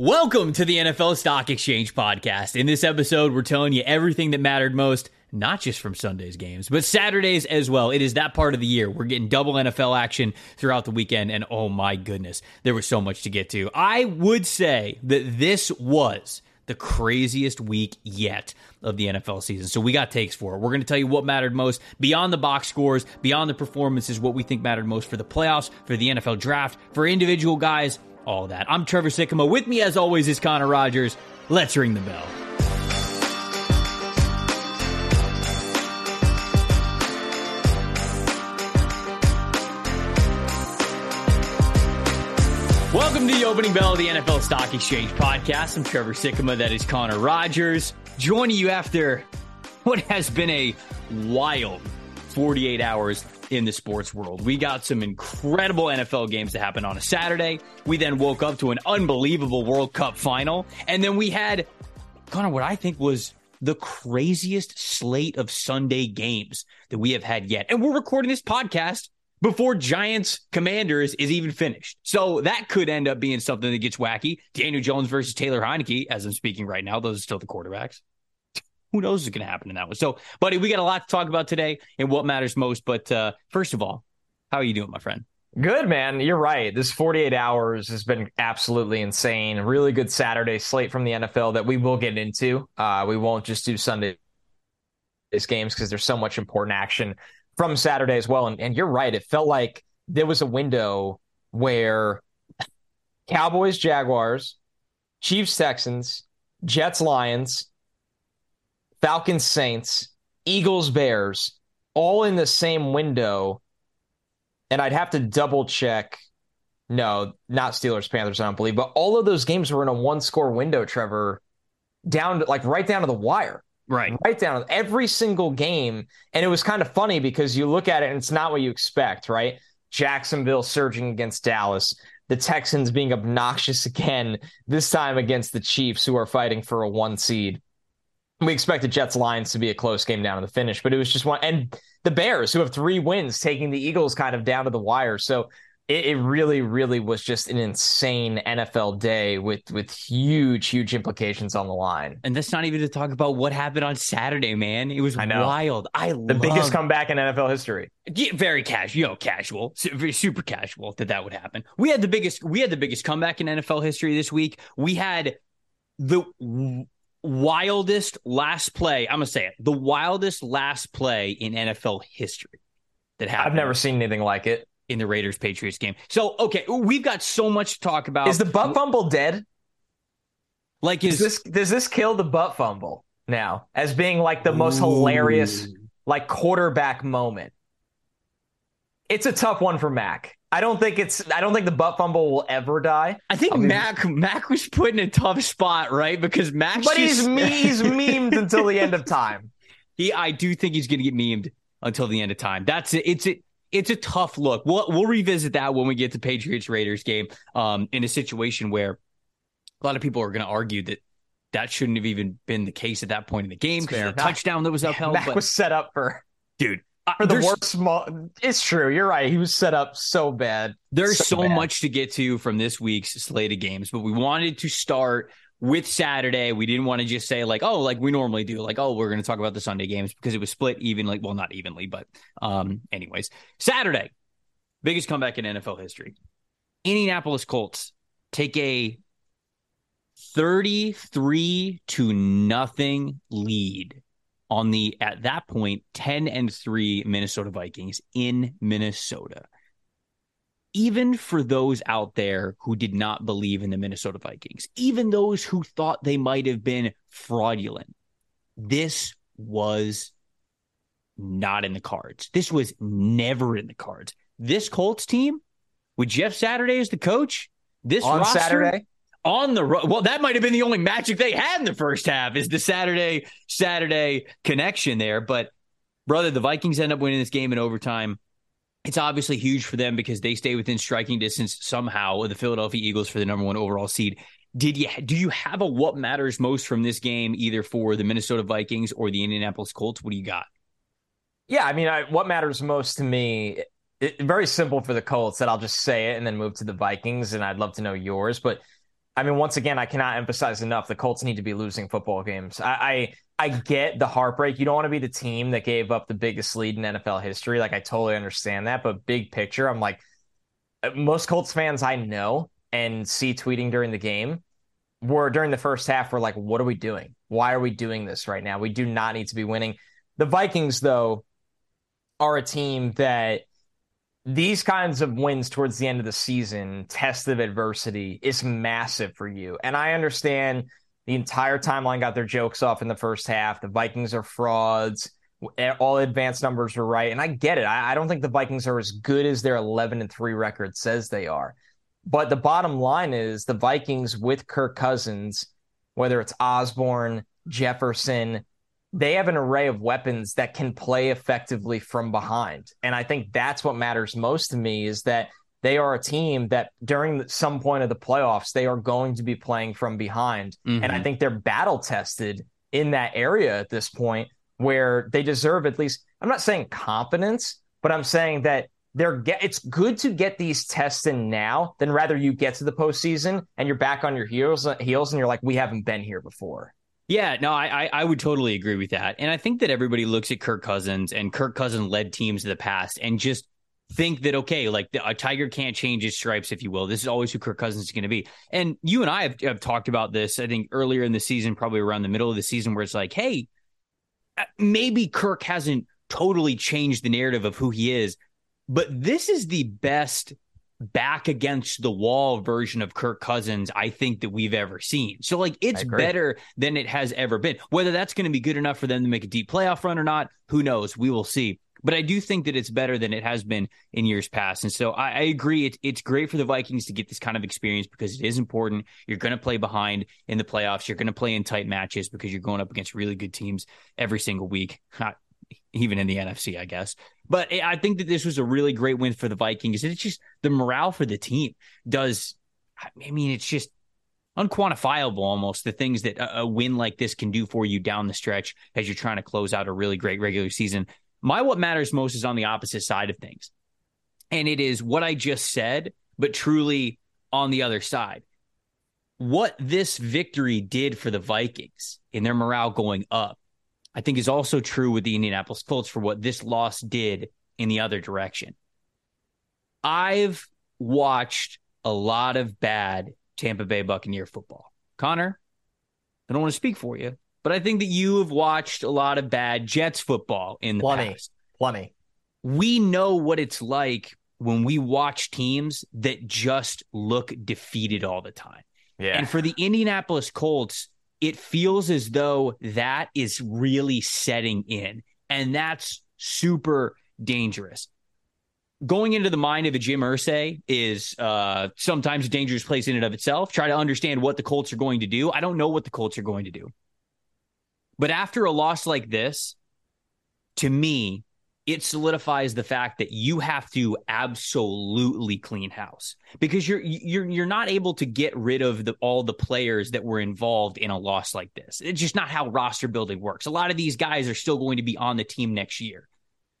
Welcome to the NFL Stock Exchange podcast. In this episode, we're telling you everything that mattered most, not just from Sunday's games, but Saturdays as well. It is that part of the year. We're getting double NFL action throughout the weekend, and oh my goodness, there was so much to get to. I would say that this was the craziest week yet of the NFL season. So we got takes for it. We're going to tell you what mattered most beyond the box scores, beyond the performances, what we think mattered most for the playoffs, for the NFL draft, for individual guys all that. I'm Trevor Sikkema. With me, as always, is Connor Rogers. Let's ring the bell. Welcome to the opening bell of the NFL Stock Exchange podcast. I'm Trevor Sikkema. That is Connor Rogers. Joining you after what has been a wild 48 hours in the sports world. We got some incredible NFL games that happened on a Saturday. We then woke up to an unbelievable World Cup final. And then we had kind of what I think was the craziest slate of Sunday games that we have had yet. And we're recording this podcast before Giants Commanders is even finished. So that could end up being something that gets wacky. Daniel Jones versus Taylor Heinicke, as I'm speaking right now, those are still the quarterbacks who knows what's going to happen in that one. So, buddy, we got a lot to talk about today and what matters most. But uh, first of all, how are you doing, my friend? Good, man. You're right. This 48 hours has been absolutely insane. Really good Saturday slate from the NFL that we will get into. Uh, we won't just do Sunday games because there's so much important action from Saturday as well. And, and you're right. It felt like there was a window where Cowboys, Jaguars, Chiefs, Texans, Jets, Lions, Falcons, Saints, Eagles, Bears, all in the same window. And I'd have to double check. No, not Steelers, Panthers, I don't believe. But all of those games were in a one score window, Trevor, down to like right down to the wire. Right. Right down every single game. And it was kind of funny because you look at it and it's not what you expect, right? Jacksonville surging against Dallas, the Texans being obnoxious again, this time against the Chiefs, who are fighting for a one seed we expected Jets Lions to be a close game down to the finish, but it was just one. And the Bears, who have three wins, taking the Eagles kind of down to the wire. So it, it, really, really was just an insane NFL day with with huge, huge implications on the line. And that's not even to talk about what happened on Saturday, man. It was I wild. I the love... biggest comeback in NFL history. Yeah, very casual, you know, casual, super casual that that would happen. We had the biggest, we had the biggest comeback in NFL history this week. We had the wildest last play. I'm gonna say it. The wildest last play in NFL history that happened. I've never seen anything like it in the Raiders Patriots game. So okay, we've got so much to talk about. Is the butt fumble dead? Like is does this does this kill the butt fumble now as being like the most Ooh. hilarious like quarterback moment? It's a tough one for Mac. I don't think it's. I don't think the butt fumble will ever die. I think I mean, Mac Mac was put in a tough spot, right? Because Mac, but just... he's he's memed until the end of time. He, I do think he's going to get memed until the end of time. That's it. It's a it's a tough look. We'll we'll revisit that when we get to Patriots Raiders game. Um, in a situation where a lot of people are going to argue that that shouldn't have even been the case at that point in the game because the touchdown that was upheld. Mac but, was set up for dude for the worst small. It's true. You're right. He was set up so bad. There's so, so bad. much to get to from this week's slate of games, but we wanted to start with Saturday. We didn't want to just say like, oh, like we normally do, like, oh, we're going to talk about the Sunday games because it was split evenly. Well, not evenly, but um, anyways, Saturday, biggest comeback in NFL history. Indianapolis Colts take a 33 to nothing lead on the at that point 10 and 3 Minnesota Vikings in Minnesota. Even for those out there who did not believe in the Minnesota Vikings, even those who thought they might have been fraudulent, this was not in the cards. This was never in the cards. This Colts team with Jeff Saturday as the coach, this on roster, Saturday, on the road. Well, that might have been the only magic they had in the first half is the Saturday Saturday connection there. But brother, the Vikings end up winning this game in overtime. It's obviously huge for them because they stay within striking distance somehow of the Philadelphia Eagles for the number one overall seed. Did you do you have a what matters most from this game, either for the Minnesota Vikings or the Indianapolis Colts? What do you got? Yeah, I mean, I, what matters most to me, it, very simple for the Colts. That I'll just say it and then move to the Vikings, and I'd love to know yours. But I mean, once again, I cannot emphasize enough the Colts need to be losing football games. I, I, I get the heartbreak. You don't want to be the team that gave up the biggest lead in NFL history. Like I totally understand that, but big picture, I'm like uh, most Colts fans I know and see tweeting during the game were during the first half were like, what are we doing? Why are we doing this right now? We do not need to be winning. The Vikings, though, are a team that these kinds of wins towards the end of the season, test of adversity, is massive for you. And I understand the entire timeline got their jokes off in the first half. The Vikings are frauds. All advanced numbers were right. And I get it. I, I don't think the Vikings are as good as their 11 and 3 record says they are. But the bottom line is the Vikings with Kirk Cousins, whether it's Osborn, Jefferson, they have an array of weapons that can play effectively from behind. And I think that's what matters most to me is that they are a team that during some point of the playoffs, they are going to be playing from behind. Mm-hmm. And I mm-hmm. think they're battle tested in that area at this point where they deserve at least, I'm not saying confidence, but I'm saying that they're get, it's good to get these tests in now than rather you get to the postseason and you're back on your heels heels and you're like, we haven't been here before. Yeah, no, I, I would totally agree with that. And I think that everybody looks at Kirk Cousins and Kirk Cousins led teams in the past and just think that okay, like a tiger can't change his stripes, if you will. This is always who Kirk Cousins is going to be. And you and I have, have talked about this. I think earlier in the season, probably around the middle of the season, where it's like, hey, uh, maybe Kirk hasn't totally changed the narrative of who he is, but this is the best back against the wall version of Kirk Cousins I think that we've ever seen. So like it's better than it has ever been. Whether that's going to be good enough for them to make a deep playoff run or not, who knows? We will see. But I do think that it's better than it has been in years past. And so I, I agree. It's it's great for the Vikings to get this kind of experience because it is important. You're going to play behind in the playoffs. You're going to play in tight matches because you're going up against really good teams every single week. Even in the NFC, I guess. But I think that this was a really great win for the Vikings. It's just the morale for the team does. I mean, it's just unquantifiable almost the things that a, win like this can do for you down the stretch as you're trying to close out a really great regular season. My what matters most is on the opposite side of things. And it is what I just said, but truly on the other side. What this victory did for the Vikings in their morale going up I think is also true with the Indianapolis Colts for what this loss did in the other direction. I've watched a lot of bad Tampa Bay Buccaneer football. Connor, I don't want to speak for you, but I think that you have watched a lot of bad Jets football in the plenty, past. Plenty. We know what it's like when we watch teams that just look defeated all the time. Yeah. And for the Indianapolis Colts, it feels as though that is really setting in. And that's super dangerous. Going into the mind of a Jim Irsay is uh, sometimes a dangerous place in and of itself. Try to understand what the Colts are going to do. I don't know what the Colts are going to do. But after a loss like this, to me, it solidifies the fact that you have to absolutely clean house because you're you're you're not able to get rid of the, all the players that were involved in a loss like this. It's just not how roster building works. A lot of these guys are still going to be on the team next year.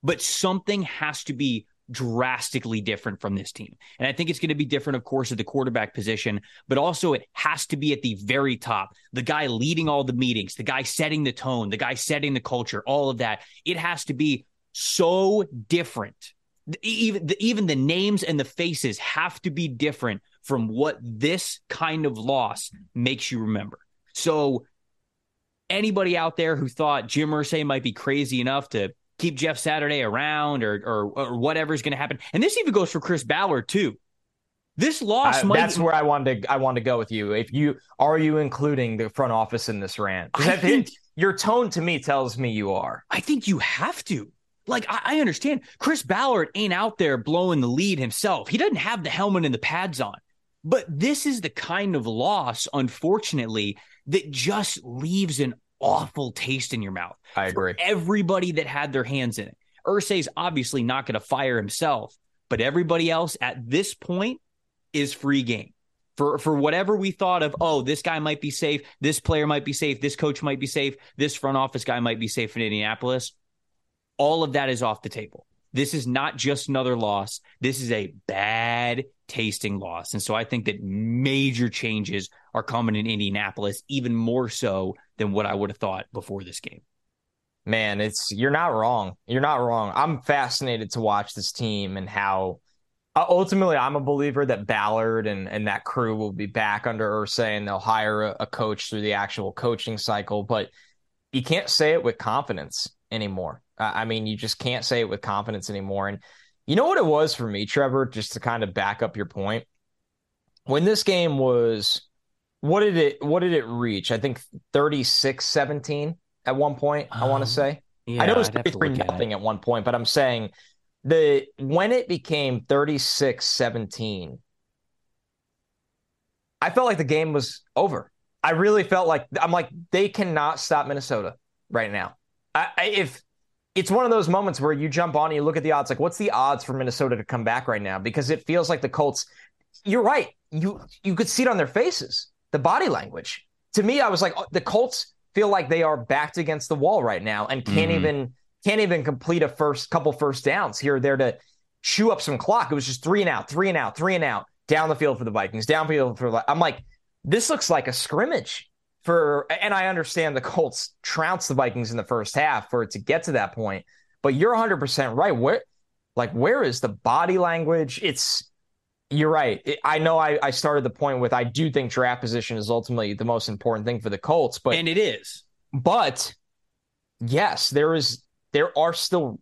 But something has to be drastically different from this team. And I think it's going to be different, of course, at the quarterback position, but also it has to be at the very top. The guy leading all the meetings, the guy setting the tone, the guy setting the culture, all of that. It has to be so different. Even the, even the names and the faces have to be different from what this kind of loss makes you remember. So, anybody out there who thought Jim Irsay might be crazy enough to keep Jeff Saturday around or or, or whatever's going to happen, and this even goes for Chris Ballard too. This loss might... That's where I wanted to I wanted to go with you. If you are you including the front office in this rant? I think, your tone to me tells me you are. I think you have to. Like, I, I understand Chris Ballard ain't out there blowing the lead himself. He doesn't have the helmet and the pads on. But this is the kind of loss, unfortunately, that just leaves an awful taste in your mouth. I agree. everybody that had their hands in it. Irsay's obviously not going to fire himself, but everybody else at this point is free game. For, for whatever we thought of, oh, this guy might be safe, this player might be safe, this coach might be safe, this front office guy might be safe in Indianapolis all of that is off the table. This is not just another loss. This is a bad tasting loss. And so I think that major changes are coming in Indianapolis, even more so than what I would have thought before this game. Man, it's you're not wrong. You're not wrong. I'm fascinated to watch this team and how uh, ultimately I'm a believer that Ballard and, and that crew will be back under Irsay and they'll hire a, a coach through the actual coaching cycle. But you can't say it with confidence anymore. I mean, you just can't say it with confidence anymore. And you know what it was for me, Trevor, just to kind of back up your point? When this game was what did it what did it reach? I think 36-17 at one point, um, I want to say. Yeah, I know it was 33 nothing at one point, but I'm saying the when it became 36-17, I felt like the game was over. I really felt like I'm like they cannot stop Minnesota right now. I, I, if it's one of those moments where you jump on and you look at the odds, like what's the odds for Minnesota to come back right now? Because it feels like the Colts. You're right. You you could see it on their faces, the body language. To me, I was like, oh, the Colts feel like they are backed against the wall right now and can't mm-hmm. even can't even complete a first couple first downs here or there to chew up some clock. It was just three and out, three and out, three and out down the field for the Vikings, downfield for. I'm like, this looks like a scrimmage for and I understand the Colts trounced the Vikings in the first half for it to get to that point, but you're 100% right. Where like where is the body language? It's you're right. It, I know I, I started the point with I do think draft position is ultimately the most important thing for the Colts, but and it is. But yes, there is there are still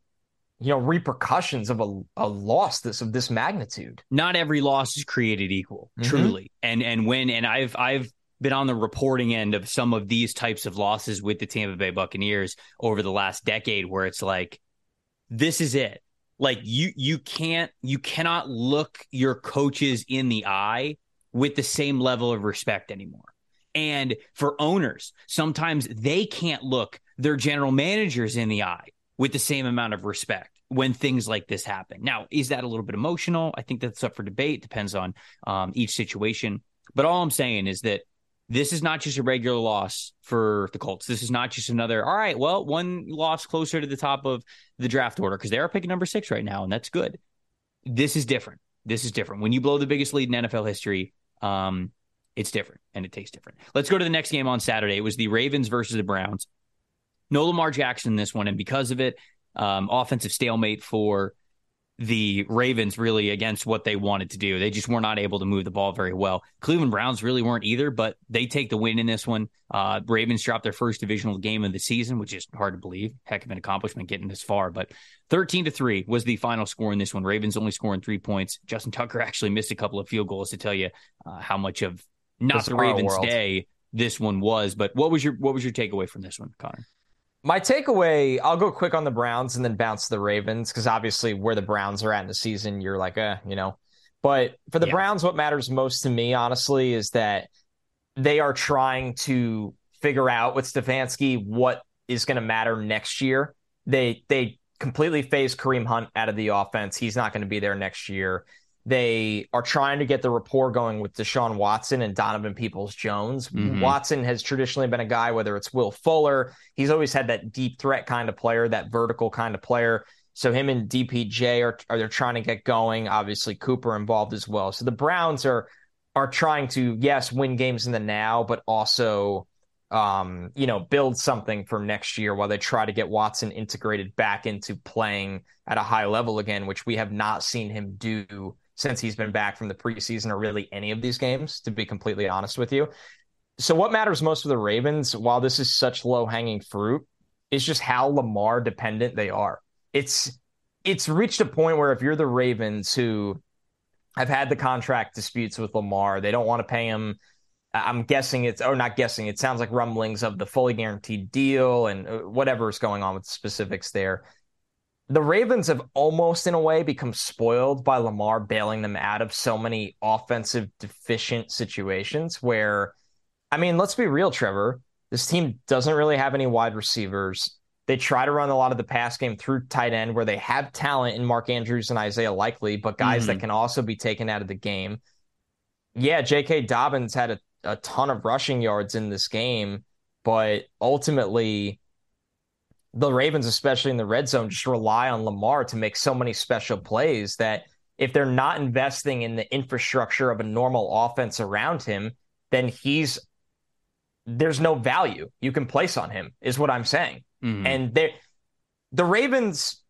you know repercussions of a, a loss this of this magnitude. Not every loss is created equal, mm-hmm. truly. And and when and I've I've been on the reporting end of some of these types of losses with the Tampa Bay Buccaneers over the last decade where it's like this is it. Like you you can't you cannot look your coaches in the eye with the same level of respect anymore. And for owners, sometimes they can't look their general managers in the eye with the same amount of respect when things like this happen. Now, is that a little bit emotional? I think that's up for debate. Depends on um, each situation. But all I'm saying is that this is not just a regular loss for the Colts. This is not just another, all right, well, one loss closer to the top of the draft order because they are picking number six right now, and that's good. This is different. This is different. When you blow the biggest lead in NFL history, um, it's different and it tastes different. Let's go to the next game on Saturday. It was the Ravens versus the Browns. No Lamar Jackson in this one, and because of it, um, offensive stalemate for the Ravens really against what they wanted to do. They just were not able to move the ball very well. Cleveland Browns really weren't either, but they take the win in this one. Uh, Ravens dropped their first divisional game of the season, which is hard to believe. Heck of an accomplishment getting this far, but 13 to 3 was the final score in this one. Ravens only scoring three points. Justin Tucker actually missed a couple of field goals to tell you uh, how much of not the Ravens' world. day this one was. But what was your what was your takeaway from this one, Connor? My takeaway, I'll go quick on the Browns and then bounce to the Ravens because obviously where the Browns are at in the season, you're like, eh, you know. But for the yeah. Browns, what matters most to me, honestly, is that they are trying to figure out with Stefanski what is going to matter next year. They they completely phased Kareem Hunt out of the offense. He's not going to be there next year. They are trying to get the rapport going with Deshaun Watson and Donovan Peoples Jones. Mm-hmm. Watson has traditionally been a guy, whether it's Will Fuller, he's always had that deep threat kind of player, that vertical kind of player. So him and DPJ are are they're trying to get going. Obviously, Cooper involved as well. So the Browns are are trying to yes win games in the now, but also um, you know build something for next year while they try to get Watson integrated back into playing at a high level again, which we have not seen him do since he's been back from the preseason or really any of these games, to be completely honest with you. So, what matters most for the Ravens, while this is such low hanging fruit, is just how Lamar dependent they are. It's it's reached a point where if you're the Ravens who have had the contract disputes with Lamar, they don't want to pay him. I'm guessing it's, or not guessing, it sounds like rumblings of the fully guaranteed deal and uh, whatever is going on with the specifics there the Ravens have almost, in a way, become spoiled by Lamar bailing them out of so many offensive deficient situations where, I mean, let's be real, Trevor. This team doesn't really have any wide receivers. They try to run a lot of the pass game through tight end where they have talent in Mark Andrews and Isaiah Likely, but guys mm-hmm. that can also be taken out of the game. Yeah, J.K. Dobbins had a, a ton of rushing yards in this game, but ultimately, the Ravens, especially in the red zone, just rely on Lamar to make so many special plays that if they're not investing in the infrastructure of a normal offense around him, then he's there's no value you can place on him, is what I'm saying. Mm-hmm. And they the Ravens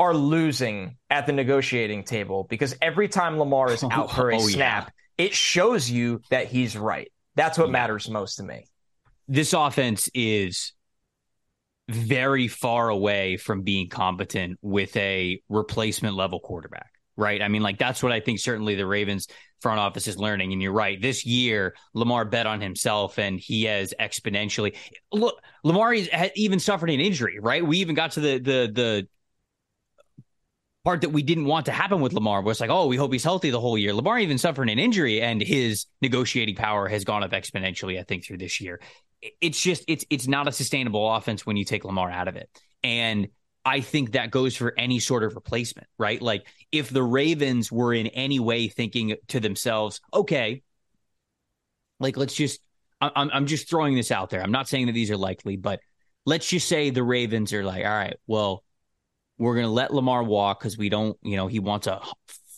are losing at the negotiating table because every time Lamar is out for a oh, snap, yeah. it shows you that he's right. That's what yeah. matters most to me. This offense is very far away from being competent with a replacement level quarterback, right? I mean, like that's what I think certainly the Ravens front office is learning. And you're right. This year, Lamar bet on himself and he has exponentially look, Lamar has even suffered an injury, right? We even got to the the the part that we didn't want to happen with Lamar was like, oh, we hope he's healthy the whole year. Lamar even suffered an injury, and his negotiating power has gone up exponentially. I think through this year, it's just it's it's not a sustainable offense when you take Lamar out of it, and I think that goes for any sort of replacement, right? Like if the Ravens were in any way thinking to themselves, okay, like let's just I'm I'm just throwing this out there. I'm not saying that these are likely, but let's just say the Ravens are like, all right, well we're going to let Lamar walk because we don't, you know, he wants a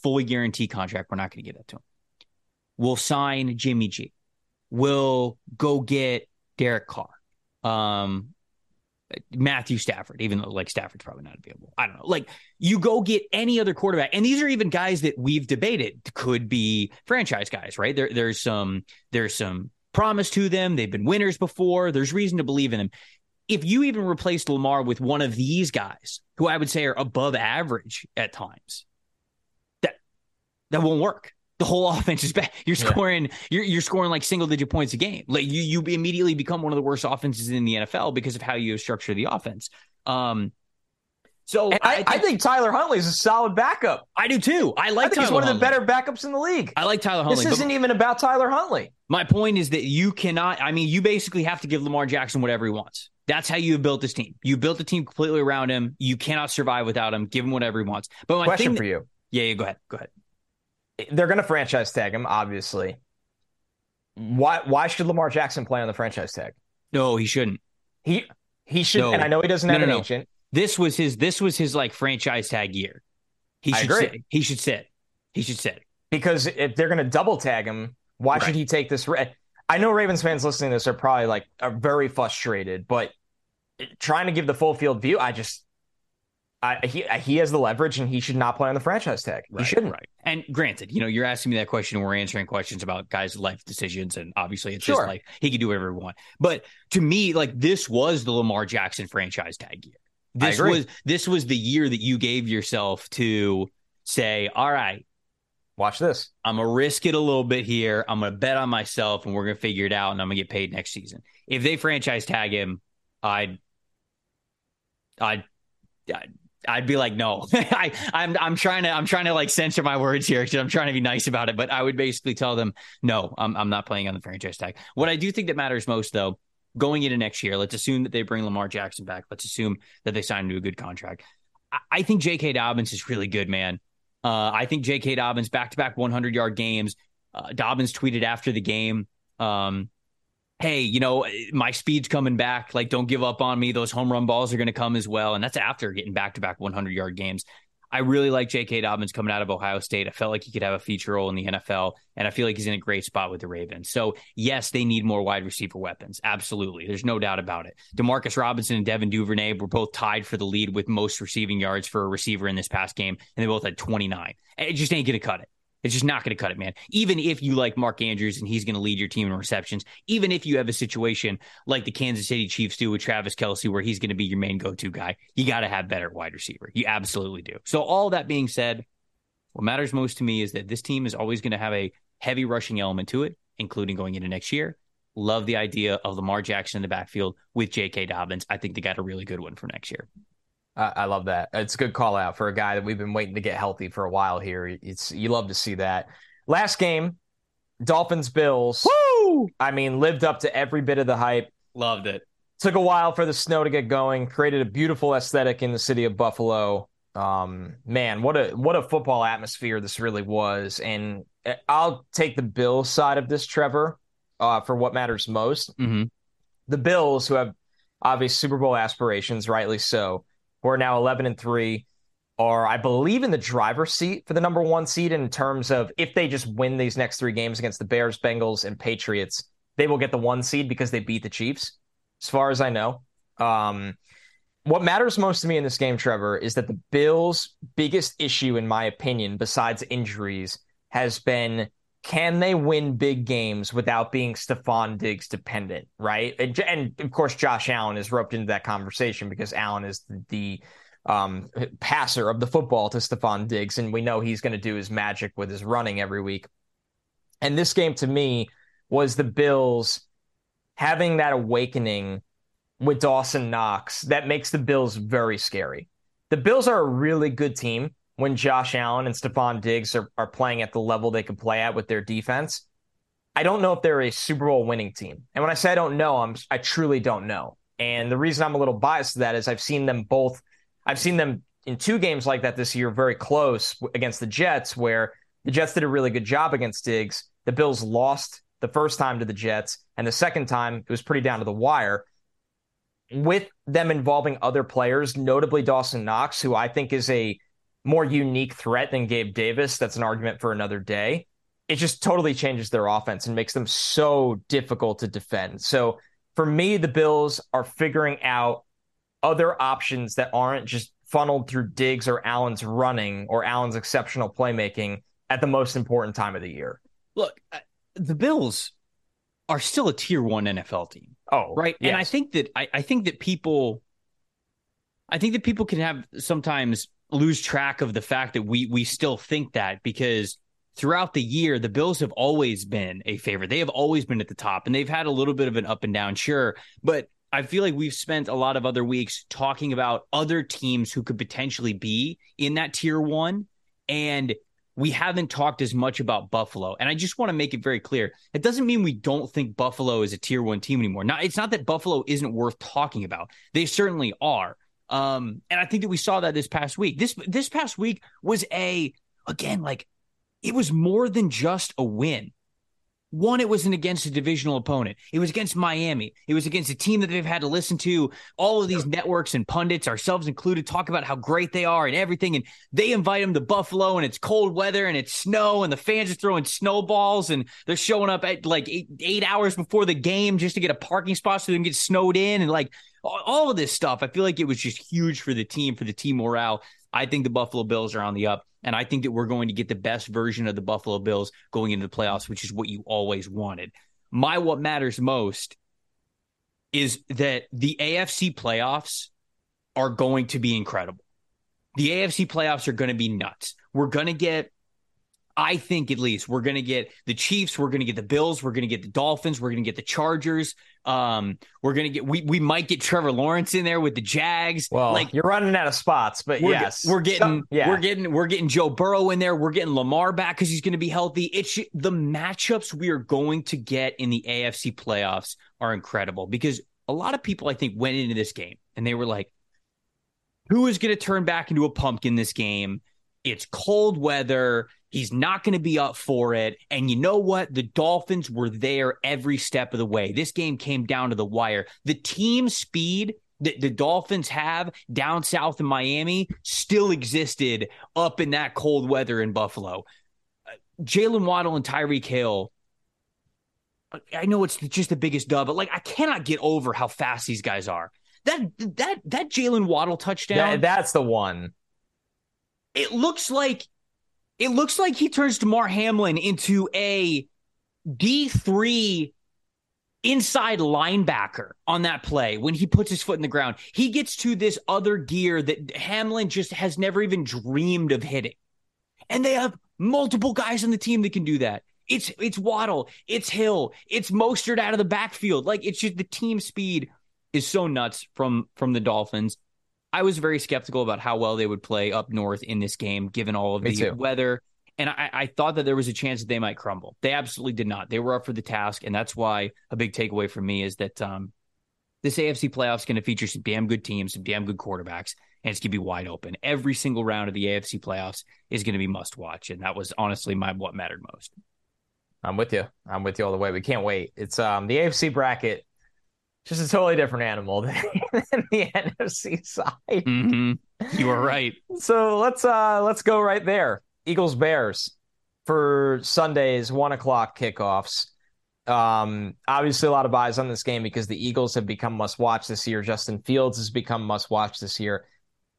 fully guaranteed contract. We're not going to give that to him. We'll sign Jimmy G. We'll go get Derek Carr. Um, Matthew Stafford, even though like Stafford's probably not available. I don't know. Like you go get any other quarterback, and these are even guys that we've debated could be franchise guys, right? There, there's some, there's some promise to them. They've been winners before. There's reason to believe in them if you even replaced Lamar with one of these guys, who I would say are above average at times, that that won't work. The whole offense is bad. You're scoring, yeah. you're you're scoring like single digit points a game. Like you you immediately become one of the worst offenses in the NFL because of how you structure the offense. Um, so I, I, think, I, think, Tyler Huntley is a solid backup. I do too. I like. I think Tyler he's one Huntley. of the better backups in the league. I like Tyler Huntley. This isn't even about Tyler Huntley. My point is that you cannot. I mean, you basically have to give Lamar Jackson whatever he wants. That's how you built this team. You built a team completely around him. You cannot survive without him. Give him whatever he wants. But my question for you. Yeah, yeah, go ahead. Go ahead. They're going to franchise tag him, obviously. Why? Why should Lamar Jackson play on the franchise tag? No, he shouldn't. He he should. No. And I know he doesn't have no, an agent. This was his. This was his like franchise tag year. He should sit. He should sit. He should sit. Because if they're going to double tag him, why right. should he take this? I know Ravens fans listening to this are probably like are very frustrated, but trying to give the full field view, I just I, he he has the leverage and he should not play on the franchise tag. Right, he shouldn't. Right. And granted, you know, you're asking me that question and we're answering questions about guys' life decisions, and obviously it's sure. just like he can do whatever he wants. But to me, like this was the Lamar Jackson franchise tag year. This was this was the year that you gave yourself to say, all right, watch this. I'm gonna risk it a little bit here. I'm gonna bet on myself, and we're gonna figure it out, and I'm gonna get paid next season. If they franchise tag him, I'd I'd, I'd be like, no, I, I'm, I'm trying to, I'm trying to like censor my words here because I'm trying to be nice about it. But I would basically tell them, no, I'm, I'm not playing on the franchise tag. What I do think that matters most, though, going into next year, let's assume that they bring Lamar Jackson back. Let's assume that they sign into a good contract. I, I think J.K. Dobbins is really good, man. Uh, I think J.K. Dobbins back to back 100 yard games. Uh, Dobbins tweeted after the game. Um, hey, you know, my speed's coming back. Like, don't give up on me. Those home run balls are going to come as well. And that's after getting back to back 100 yard games. I really like J.K. Dobbins coming out of Ohio State. I felt like he could have a feature role in the NFL, and I feel like he's in a great spot with the Ravens. So, yes, they need more wide receiver weapons. Absolutely. There's no doubt about it. Demarcus Robinson and Devin Duvernay were both tied for the lead with most receiving yards for a receiver in this past game, and they both had 29. It just ain't going to cut it. It's just not going to cut it, man. Even if you like Mark Andrews and he's going to lead your team in receptions, even if you have a situation like the Kansas City Chiefs do with Travis Kelce, where he's going to be your main go to guy, you got to have better wide receiver. You absolutely do. So, all that being said, what matters most to me is that this team is always going to have a heavy rushing element to it, including going into next year. Love the idea of Lamar Jackson in the backfield with J.K. Dobbins. I think they got a really good one for next year. I, I love that. It's a good call out for a guy that we've been waiting to get healthy for a while here. It's you love to see that. Last game, Dolphins Bills. Woo! I mean, lived up to every bit of the hype. Loved it. Took a while for the snow to get going. Created a beautiful aesthetic in the city of Buffalo. Um, man, what a what a football atmosphere this really was. And eh, I'll take the Bills side of this, Trevor, uh, for what matters most. Mm-hmm. The Bills, who have obvious Super Bowl aspirations, rightly so who are now 11 and 3. are, I believe, in the driver's seat for the number one seed in terms of if they just win these next three games against the Bears, Bengals, and Patriots, they will get the one seed because they beat the Chiefs, as far as I know. Um, what matters most to me in this game, Trevor, is that the Bills' biggest issue, in my opinion, besides injuries, has been can they win big games without being Stefon Diggs dependent, right? And, and, of course, Josh Allen is roped into that conversation because Allen is the, the um, passer of the football to Stefon Diggs, and we know he's going to do his magic with his running every week. And this game to me was the Bills having that awakening with Dawson Knox that makes the Bills very scary. The Bills are a really good team when Josh Allen and Stefon Diggs are, are playing at the level they can play at with their defense. I don't know if they're a Super Bowl winning team. And when I say I don't know, I'm I truly don't know. And the reason I'm a little biased to that is I've seen them both I've seen them in two games like that this year very close against the Jets where the Jets did a really good job against Diggs. The Bills lost the first time to the Jets and the second time it was pretty down to the wire with them involving other players, notably Dawson Knox, who I think is a more unique threat than Gabe Davis. That's an argument for another day. It just totally changes their offense and makes them so difficult to defend. So for me, the Bills are figuring out other options that aren't just funneled through Diggs or Allen's running or Allen's exceptional playmaking at the most important time of the year. Look, uh, the Bills are still a tier one NFL team. Oh, right. Yes. And I think that I, I think that people I think that people can have sometimes lose track of the fact that we we still think that because throughout the year the Bills have always been a favorite. They have always been at the top and they've had a little bit of an up and down, sure, but I feel like we've spent a lot of other weeks talking about other teams who could potentially be in that tier 1 and we haven't talked as much about Buffalo. And I just want to make it very clear. It doesn't mean we don't think Buffalo is a tier one team anymore. Now, it's not that Buffalo isn't worth talking about. They certainly are. Um, and I think that we saw that this past week. This this past week was a again like it was more than just a win. One, it wasn't against a divisional opponent. It was against Miami. It was against a team that they've had to listen to. All of these networks and pundits, ourselves included, talk about how great they are and everything. And they invite them to Buffalo, and it's cold weather and it's snow, and the fans are throwing snowballs, and they're showing up at like eight, eight hours before the game just to get a parking spot so they can get snowed in, and like all of this stuff. I feel like it was just huge for the team, for the team morale. I think the Buffalo Bills are on the up. And I think that we're going to get the best version of the Buffalo Bills going into the playoffs, which is what you always wanted. My what matters most is that the AFC playoffs are going to be incredible. The AFC playoffs are going to be nuts. We're going to get I think at least we're going to get the Chiefs, we're going to get the Bills, we're going to get the Dolphins, we're going to get the Chargers. Um, we're going to get we we might get Trevor Lawrence in there with the Jags. Well, like you're running out of spots, but we're yes, we're getting yeah. we're getting we're getting Joe Burrow in there. We're getting Lamar back because he's going to be healthy. It's the matchups we are going to get in the AFC playoffs are incredible because a lot of people I think went into this game and they were like, "Who is going to turn back into a pumpkin this game?" It's cold weather. He's not going to be up for it. And you know what? The Dolphins were there every step of the way. This game came down to the wire. The team speed that the Dolphins have down south in Miami still existed up in that cold weather in Buffalo. Uh, Jaylen Waddle and Tyreek Hill. I know it's just the biggest dub, but like I cannot get over how fast these guys are. That that that Jaylen Waddle touchdown. That, that's the one it looks like it looks like he turns Damar Hamlin into a D3 inside linebacker on that play when he puts his foot in the ground. He gets to this other gear that Hamlin just has never even dreamed of hitting. And they have multiple guys on the team that can do that. It's it's Waddle, it's Hill, it's Mostert out of the backfield. Like it's just the team speed is so nuts from from the Dolphins. I was very skeptical about how well they would play up north in this game, given all of Me the too. weather. And I, I, thought that there was a chance that they might crumble. They absolutely did not. They were up for the task, and that's why a big takeaway for me is that um, this AFC playoffs is going to feature some damn good teams, some damn good quarterbacks, and it's going to be wide open. Every single round of the AFC playoffs is going to be must watch, and that was honestly my what mattered most. I'm with you. I'm with you all the way. We can't wait. It's um the AFC bracket just a totally different animal than, than the NFC side. Mm-hmm. You are right. So let's uh let's go right there. Eagles Bears for Sundays one o'clock kickoffs. Um, obviously a lot of eyes on this game because the Eagles have become must watch this year. Justin Fields has become must watch this year.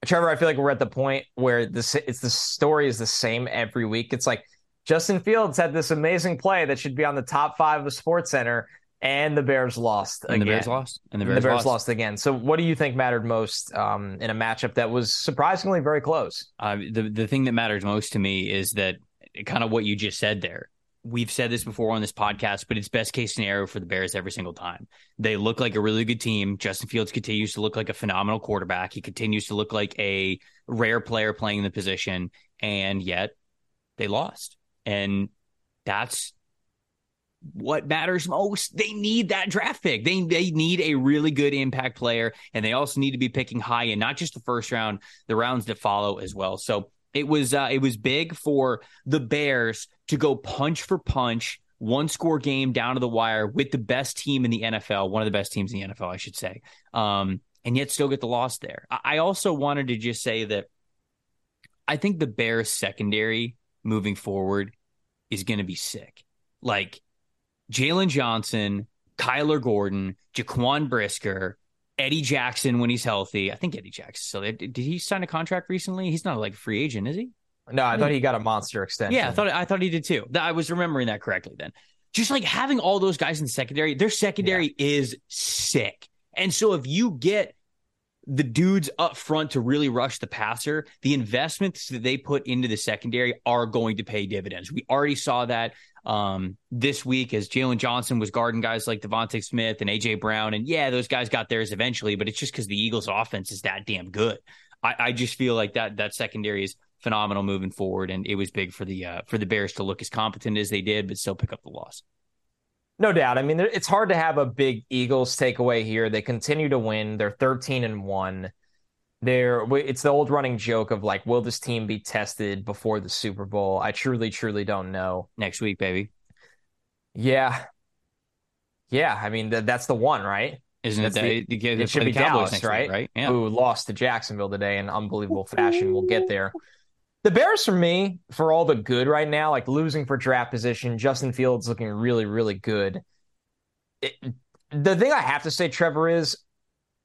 Trevor, I feel like we're at the point where this it's the story is the same every week. It's like Justin Fields had this amazing play that should be on the top five of Sports Center, and the Bears lost. And again. the Bears lost. And the Bears, and the Bears lost. lost. again. So, what do you think mattered most um, in a matchup that was surprisingly very close? Uh, the the thing that matters most to me is that kind of what you just said there. We've said this before on this podcast, but it's best case scenario for the Bears every single time. They look like a really good team. Justin Fields continues to look like a phenomenal quarterback. He continues to look like a rare player playing the position, and yet they lost. And that's what matters most. They need that draft pick. They they need a really good impact player, and they also need to be picking high and not just the first round, the rounds that follow as well. So it was uh, it was big for the Bears to go punch for punch, one score game down to the wire with the best team in the NFL, one of the best teams in the NFL, I should say, um, and yet still get the loss there. I also wanted to just say that I think the Bears secondary moving forward is going to be sick. Like Jaylon Johnson, Kyler Gordon, Jaquan Brisker, Eddie Jackson when he's healthy. I think Eddie Jackson. So did he sign a contract recently? He's not like a free agent, is he? No, I thought he got a monster extension. Yeah, I thought I thought he did too. I was remembering that correctly then. Just like having all those guys in the secondary, their secondary yeah. is sick. And so if you get the dudes up front to really rush the passer, the investments that they put into the secondary are going to pay dividends. We already saw that um, this week as Jaylon Johnson was guarding guys like DeVonta Smith and AJ Brown. And yeah, those guys got theirs eventually, but it's just because the Eagles offense is that damn good. I, I, just feel like that that secondary is phenomenal moving forward. And it was big for the uh, for the Bears to look as competent as they did, but still pick up the loss. No doubt. I mean, it's hard to have a big Eagles takeaway here. They continue to win. They're 13 and 1. They're it's the old running joke of like, will this team be tested before the Super Bowl? I truly, truly don't know. Next week, baby. Yeah. Yeah. I mean, th- that's the one, right? Isn't that's it? The, it should be Dallas, right? Week, right? Yeah. Who lost to Jacksonville today in unbelievable fashion. We'll get there. The Bears, for me, for all the good right now, like losing for draft position, Justin Fields looking really, really good. It, the thing I have to say, Trevor, is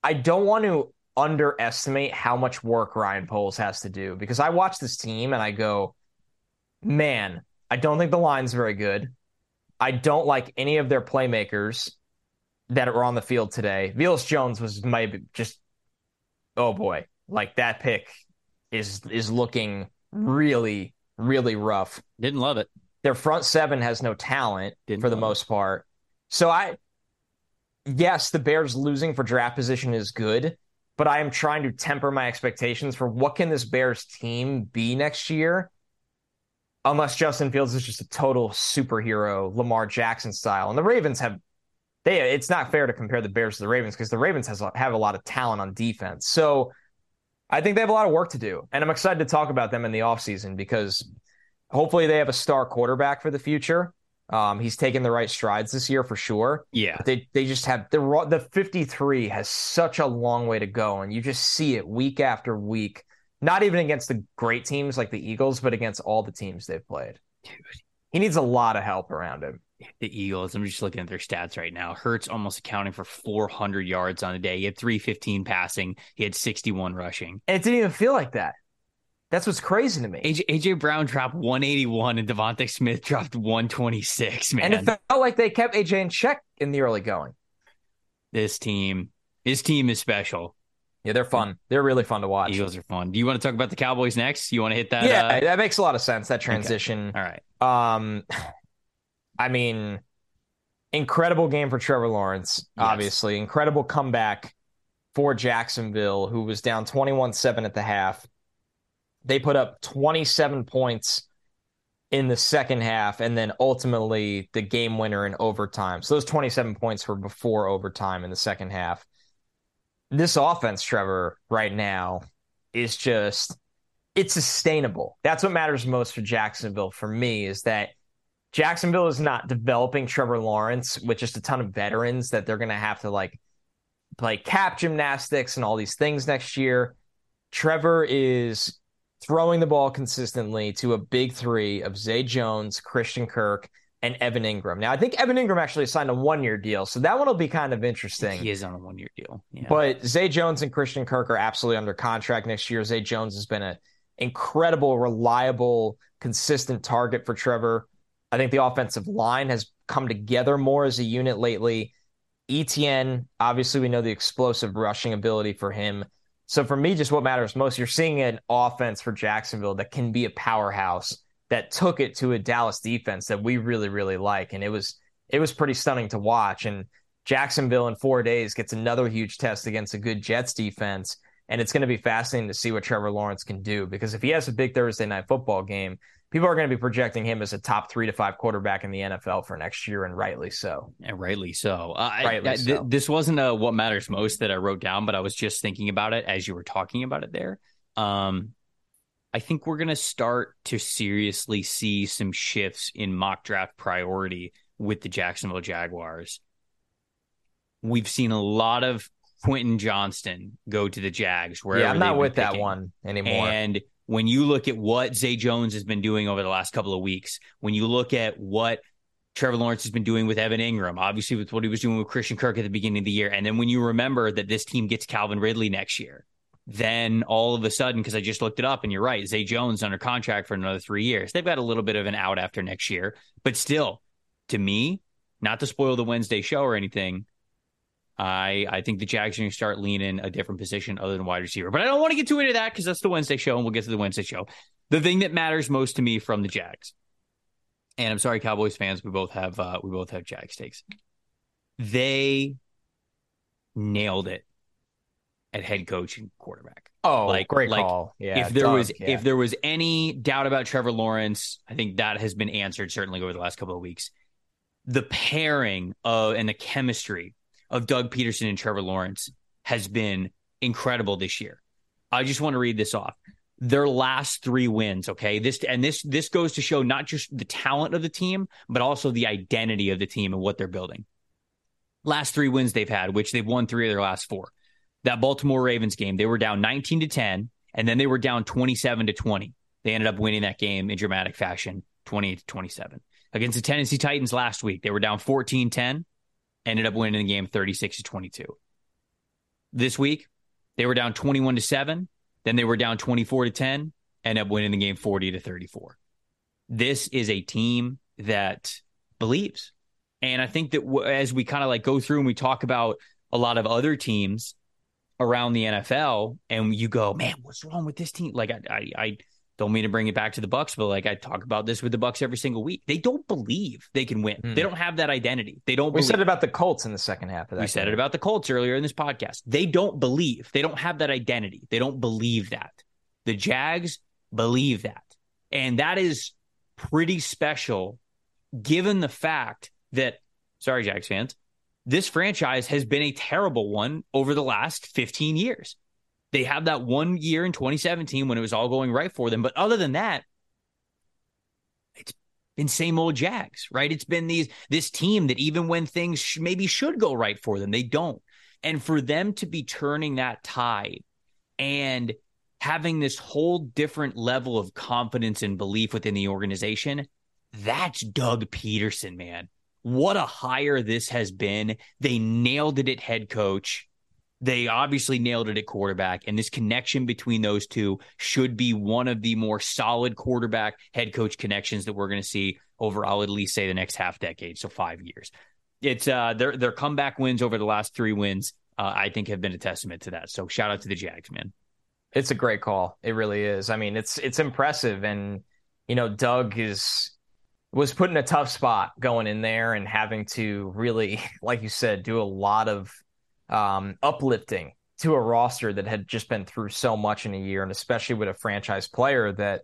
I don't want to underestimate how much work Ryan Poles has to do because I watch this team and I go, man, I don't think the line's very good. I don't like any of their playmakers that were on the field today. Velus Jones was maybe just, oh boy, like that pick is is looking Mm-hmm. really, really rough. Didn't love it. Their front seven has no talent Didn't for the most it. part. So I, yes, the Bears losing for draft position is good, but I am trying to temper my expectations for what can this Bears team be next year. Unless Justin Fields is just a total superhero, Lamar Jackson style, and the Ravens have they. It's not fair to compare the Bears to the Ravens because the Ravens has have a lot of talent on defense. So I think they have a lot of work to do. And I'm excited to talk about them in the offseason because hopefully they have a star quarterback for the future. Um, he's taken the right strides this year for sure. Yeah. But they they just have the the 53 has such a long way to go and you just see it week after week. Not even against the great teams like the Eagles, but against all the teams they've played. Dude. He needs a lot of help around him the Eagles. I'm just looking at their stats right now. Hurts almost accounting for 400 yards on a day. He had 315 passing. He had 61 rushing. And it didn't even feel like that. That's what's crazy to me. AJ, AJ Brown dropped 181 and DeVonta Smith dropped 126, man. And it felt like they kept AJ in check in the early going. This team, his team is special. Yeah, they're fun. They're really fun to watch. Eagles are fun. Do you want to talk about the Cowboys next? You want to hit that? Yeah, uh... that makes a lot of sense. That transition. Okay. All right. Um, I mean, incredible game for Trevor Lawrence, yes. obviously. Incredible comeback for Jacksonville, who was down 21 7 at the half. They put up 27 points in the second half, and then ultimately the game winner in overtime. So those 27 points were before overtime in the second half. This offense, Trevor, right now is just it's sustainable. That's what matters most for Jacksonville for me is that Jacksonville is not developing Trevor Lawrence with just a ton of veterans that they're going to have to like play cap gymnastics and all these things next year. Trevor is throwing the ball consistently to a big three of Zay Jones, Christian Kirk, and Evan Engram. Now, I think Evan Engram actually signed a one year deal, so that one will be kind of interesting. He is on a one year deal. Yeah. But Zay Jones and Christian Kirk are absolutely under contract next year. Zay Jones has been an incredible, reliable, consistent target for Trevor. I think the offensive line has come together more as a unit lately. ETN, obviously, we know the explosive rushing ability for him. So for me, just what matters most, you're seeing an offense for Jacksonville that can be a powerhouse that took it to a Dallas defense that we really, really like. And it was it was pretty stunning to watch. And Jacksonville in four days gets another huge test against a good Jets defense. And it's going to be fascinating to see what Trevor Lawrence can do because if he has a big Thursday night football game, people are going to be projecting him as a top three to five quarterback in the NFL for next year, and rightly so. And rightly so. Uh, rightly I, so. Th- this wasn't a what matters most that I wrote down, but I was just thinking about it as you were talking about it there. Um, I think we're going to start to seriously see some shifts in mock draft priority with the Jacksonville Jaguars. We've seen a lot of Quentin Johnston go to the Jags. Where yeah, I'm not with picking. that one anymore. And when you look at what Zay Jones has been doing over the last couple of weeks, when you look at what Trevor Lawrence has been doing with Evan Engram, obviously with what he was doing with Christian Kirk at the beginning of the year, and then when you remember that this team gets Calvin Ridley next year, then all of a sudden, because I just looked it up, and you're right, Zay Jones under contract for another three years. They've got a little bit of an out after next year, but still, to me, not to spoil the Wednesday show or anything, I I think the Jags are going to start leaning a different position other than wide receiver. But I don't want to get too into that because that's the Wednesday show, and we'll get to the Wednesday show. The thing that matters most to me from the Jags, and I'm sorry, Cowboys fans, we both have uh, we both have Jags takes. They nailed it at head coach and quarterback. Oh, like great like, call. Yeah. If there was yeah. if there was any doubt about Trevor Lawrence, I think that has been answered certainly over the last couple of weeks. The pairing of and the chemistry of Doug Pederson and Trevor Lawrence has been incredible this year. I just want to read this off. Their last three wins, okay? This and this this goes to show not just the talent of the team, but also the identity of the team and what they're building. Last three wins they've had, which they've won three of their last four. That Baltimore Ravens game, they were down 19 to 10, and then they were down 27 to 20. They ended up winning that game in dramatic fashion, 28 to 27. Against the Tennessee Titans last week, they were down 14 10 ended up winning the game 36 to 22. This week, they were down 21 to 7, then they were down 24 to 10, ended up winning the game 40 to 34. This is a team that believes. And I think that as we kind of like go through and we talk about a lot of other teams around the NFL, and you go, man, what's wrong with this team? Like, I, I, I don't mean to bring it back to the Bucks, but like I talk about this with the Bucks every single week. They don't believe they can win. Mm. They don't have that identity. They don't. We believe. said it about the Colts in the second half of that. We game. said it about the Colts earlier in this podcast. They don't believe. They don't have that identity. They don't believe that. The Jags believe that, and that is pretty special, given the fact that. Sorry, Jags fans. This franchise has been a terrible one over the last 15 years. They have that one year in 2017 when it was all going right for them. But other than that, it's been same old Jags, right? It's been these this team that even when things sh- maybe should go right for them, they don't. And for them to be turning that tide and having this whole different level of confidence and belief within the organization, that's Doug Pederson, man. What a hire this has been. They nailed it at head coach. They obviously nailed it at quarterback, and this connection between those two should be one of the more solid quarterback head coach connections that we're going to see over, I'll at least say, the next half decade, so five years. It's uh, their their comeback wins over the last three wins, uh, I think, have been a testament to that. So shout out to the Jags, man. It's a great call. It really is. I mean, it's it's impressive, and you know, Doug is was put in a tough spot going in there and having to really, like you said, do a lot of um, uplifting to a roster that had just been through so much in a year, and especially with a franchise player that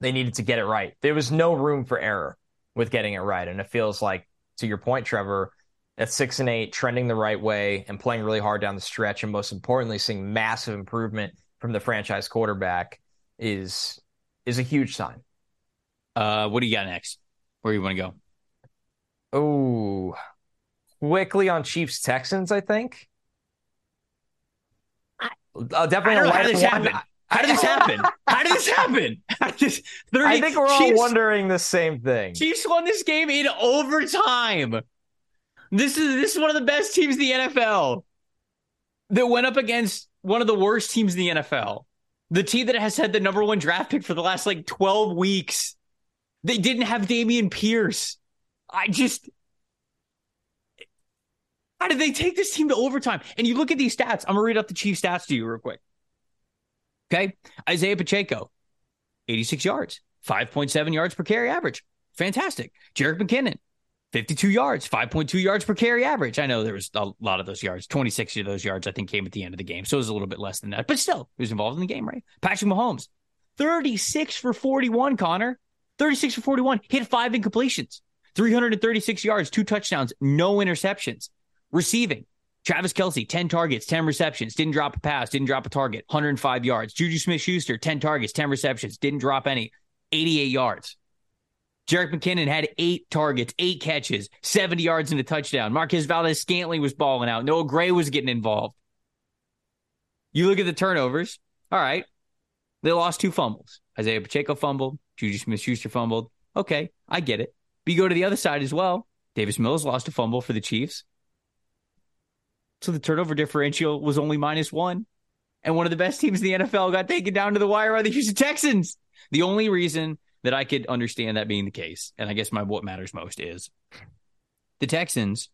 they needed to get it right. There was no room for error with getting it right, and it feels like, to your point, Trevor, at six and eight, trending the right way and playing really hard down the stretch, and most importantly, seeing massive improvement from the franchise quarterback is is a huge sign. Uh, what do you got next? Where do you want to go? Oh, quickly on Chiefs Texans, I think. Uh, definitely I don't know how lighter this one. happened. How did this happen? How did this happen? How did this- 30 I think we're all Chiefs- wondering the same thing. Chiefs won this game in overtime. This is this is one of the best teams in the NFL that went up against one of the worst teams in the NFL. The team that has had the number one draft pick for the last like 12 weeks. They didn't have Dameon Pierce. I just how did they take this team to overtime? And you look at these stats. I'm gonna read up the Chiefs stats to you real quick. Okay. Isaiah Pacheco, 86 yards, 5.7 yards per carry average. Fantastic. Jerick McKinnon, 52 yards, 5.2 yards per carry average. I know there was a lot of those yards. 26 of those yards, I think, came at the end of the game. So it was a little bit less than that. But still, he was involved in the game, right? Patrick Mahomes, 36 for 41, Connor. 36 for 41. Hit five incompletions, 336 yards, two touchdowns, no interceptions. Receiving, Travis Kelce, 10 targets, 10 receptions, didn't drop a pass, didn't drop a target, 105 yards. Juju Smith Schuster, 10 targets, 10 receptions, didn't drop any, 88 yards. Jerick McKinnon had eight targets, eight catches, 70 yards and a touchdown. Marquez Valdes Scantling was balling out. Noah Gray was getting involved. You look at the turnovers. All right. They lost two fumbles. Isaiah Pacheco fumbled, Juju Smith Schuster fumbled. Okay, I get it. But you go to the other side as well. Davis Mills lost a fumble for the Chiefs. So the turnover differential was only minus one. And one of the best teams in the NFL got taken down to the wire by the Houston Texans. The only reason that I could understand that being the case, and I guess my what matters most is the Texans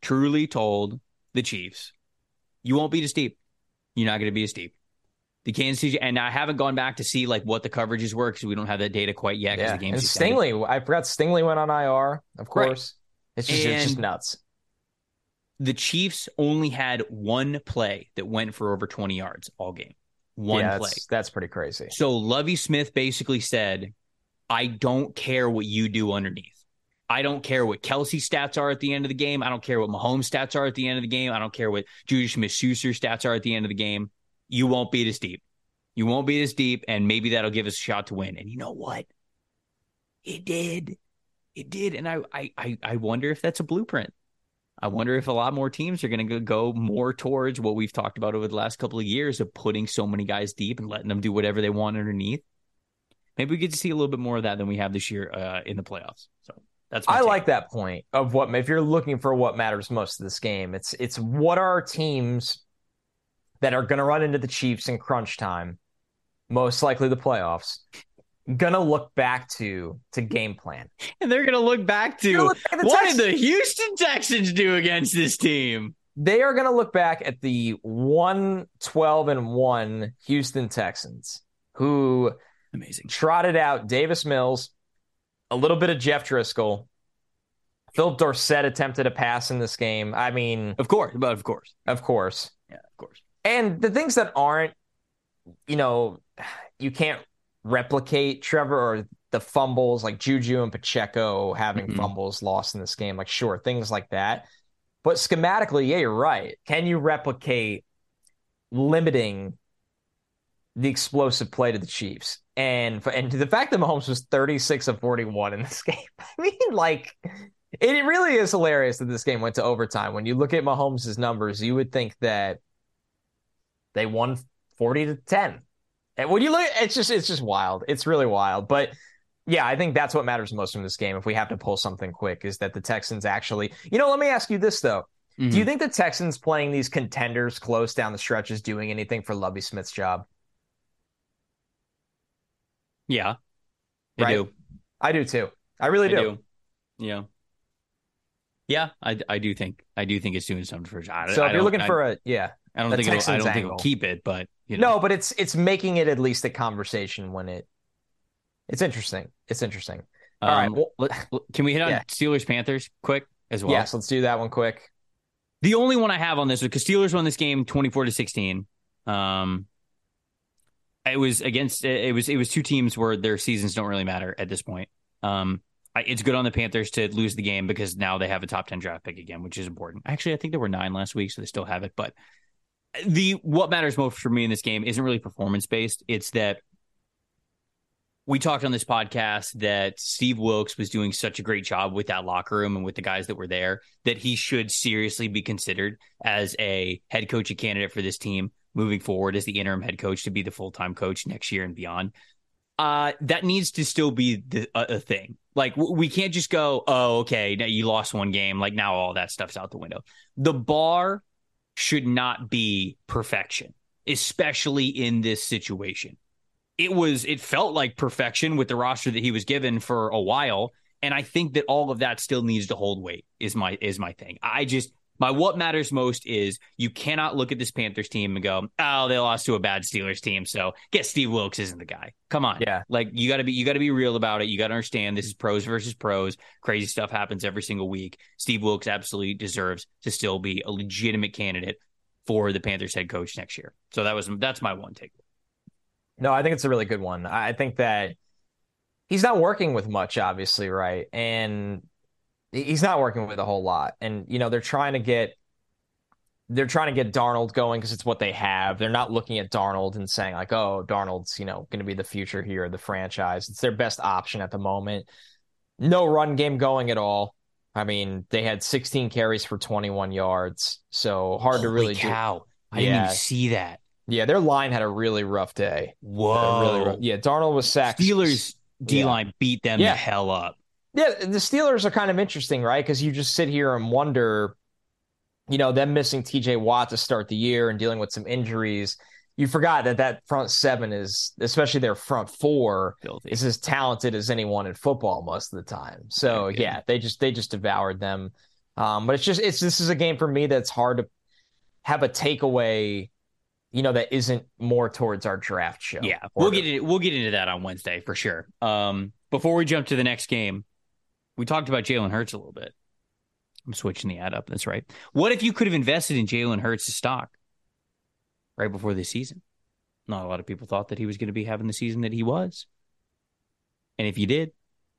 truly told the Chiefs, you won't beat us deep. You're not going to beat us deep. The Kansas City, and I haven't gone back to see like what the coverages were because we don't have that data quite yet. yeah. the game And Stingley, I forgot Stingley went on IR, of course. It's just it's just nuts. The Chiefs only had one play that went for over 20 yards all game. One yeah, play. That's, that's pretty crazy. So Lovie Smith basically said, I don't care what you do underneath. I don't care what Kelce stats are at the end of the game. I don't care what Mahomes stats are at the end of the game. I don't care what Juju Smith Schuster stats are at the end of the game. You won't beat us deep. You won't beat us deep, and maybe that'll give us a shot to win. And you know what? It did. It did. And I I I, I wonder if that's a blueprint. I wonder if a lot more teams are going to go more towards what we've talked about over the last couple of years of putting so many guys deep and letting them do whatever they want underneath. Maybe we get to see a little bit more of that than we have this year uh, in the playoffs. So that's I take. like that point of what if you're looking for what matters most of this game, it's it's what are teams that are going to run into the Chiefs in crunch time, most likely the playoffs, to look back to to game plan. and they're to look back to look back what Texans. did the Houston Texans do against this team? They are to look back at the 112 and 1 Houston Texans who Amazing. trotted out Davis Mills, a little bit of Jeff Driskel. Phillip Dorsett attempted a pass in this game. I mean, Of course, but of course. of course. Yeah, of course. And the things that aren't, you know, you can't replicate Trevor or the fumbles like Juju and Pacheco having Mhm. fumbles lost in this game. Like, sure, things like that. But schematically, yeah, you're right. Can you replicate limiting the explosive play to the Chiefs? And and the fact that Mahomes was 36 of 41 in this game. I mean, like it really is hilarious that this game went to overtime. When you look at Mahomes' numbers, you would think that they won 40 to 10. And when you look, it's just it's just wild. It's really wild. But yeah, I think that's what matters most from this game. If we have to pull something quick, is that the Texans actually, you know, let me ask you this though. Do Mm-hmm. you think the Texans playing these contenders close down the stretch is doing anything for Lovie Smith's job? Yeah, I Right. do. I do too. I really I do. do. Yeah. Yeah, I, I do think I do think it's doing something for I, So if you're looking I, for a yeah, I don't think it'll, I don't think angle. it'll keep it, but you know, no, but it's it's making it at least a conversation when it. It's interesting. It's interesting. All right. Um, Well, let- let- can we hit on Yeah. Steelers Panthers quick as well? yes, let's do that one quick. The only one I have on this because Steelers won this game twenty four to sixteen. Um, it was against it was it was two teams where their seasons don't really matter at this point. Um, I, it's good on the Panthers to lose the game because now they have a top ten draft pick again, which is important. Actually, I think there were nine last week, so they still have it. But the what matters most for me in this game isn't really performance based. It's that we talked on this podcast that Steve Wilks was doing such a great job with that locker room and with the guys that were there that he should seriously be considered as a head coaching candidate for this team. moving forward as the interim head coach to be the full time coach next year and beyond. Uh, that needs to still be the, a, a thing. Like w- we can't just go, oh, okay, now you lost one game. Like now all that stuff's out the window. The bar should not be perfection, especially in this situation. It was, it felt like perfection with the roster that he was given for a while, and I think that all of that still needs to hold weight. Is my is my thing. I just my what matters most is you cannot look at this Panthers team and go, oh, they lost to a bad Steelers team, so guess Steve Wilks isn't the guy. Come on, yeah. Like you got to be you got to be real about it. You got to understand this is pros versus pros. Crazy stuff happens every single week. Steve Wilks absolutely deserves to still be a legitimate candidate for the Panthers head coach next year. So that was that's my one take. No, I think it's a really good one. I think that he's not working with much, obviously, right? And he's not working with a whole lot. And you know, they're trying to get they're trying to get Darnold going because it's what they have. They're not looking at Darnold and saying like, "Oh, Darnold's you know going to be the future here of the franchise." It's their best option at the moment. No run game going at all. I mean, they had 16 carries for 21 yards, so hard Holy to really cow. do. I didn't even see that. Yeah, their line had a really rough day. Whoa. Really rough. Yeah, Darnold was sacked. Steelers D line yeah. beat them yeah. the hell up. Yeah, the Steelers are kind of interesting, right? Because you just sit here and wonder, you know, them missing TJ Watt to start the year and dealing with some injuries. You forgot that that front seven is, especially their front four, Filthy. is as talented as anyone in football most of the time. So yeah, they just they just devoured them. Um, but it's just it's this is a game for me that's hard to have a takeaway you know that isn't more towards our draft show. Yeah, we'll get into, we'll get into that on Wednesday for sure. Um, before we jump to the next game, we talked about Jalen Hurts a little bit. I'm switching the ad up. That's right. What if you could have invested in Jalen Hurts' stock right before this season? Not a lot of people thought that he was going to be having the season that he was. And if you did,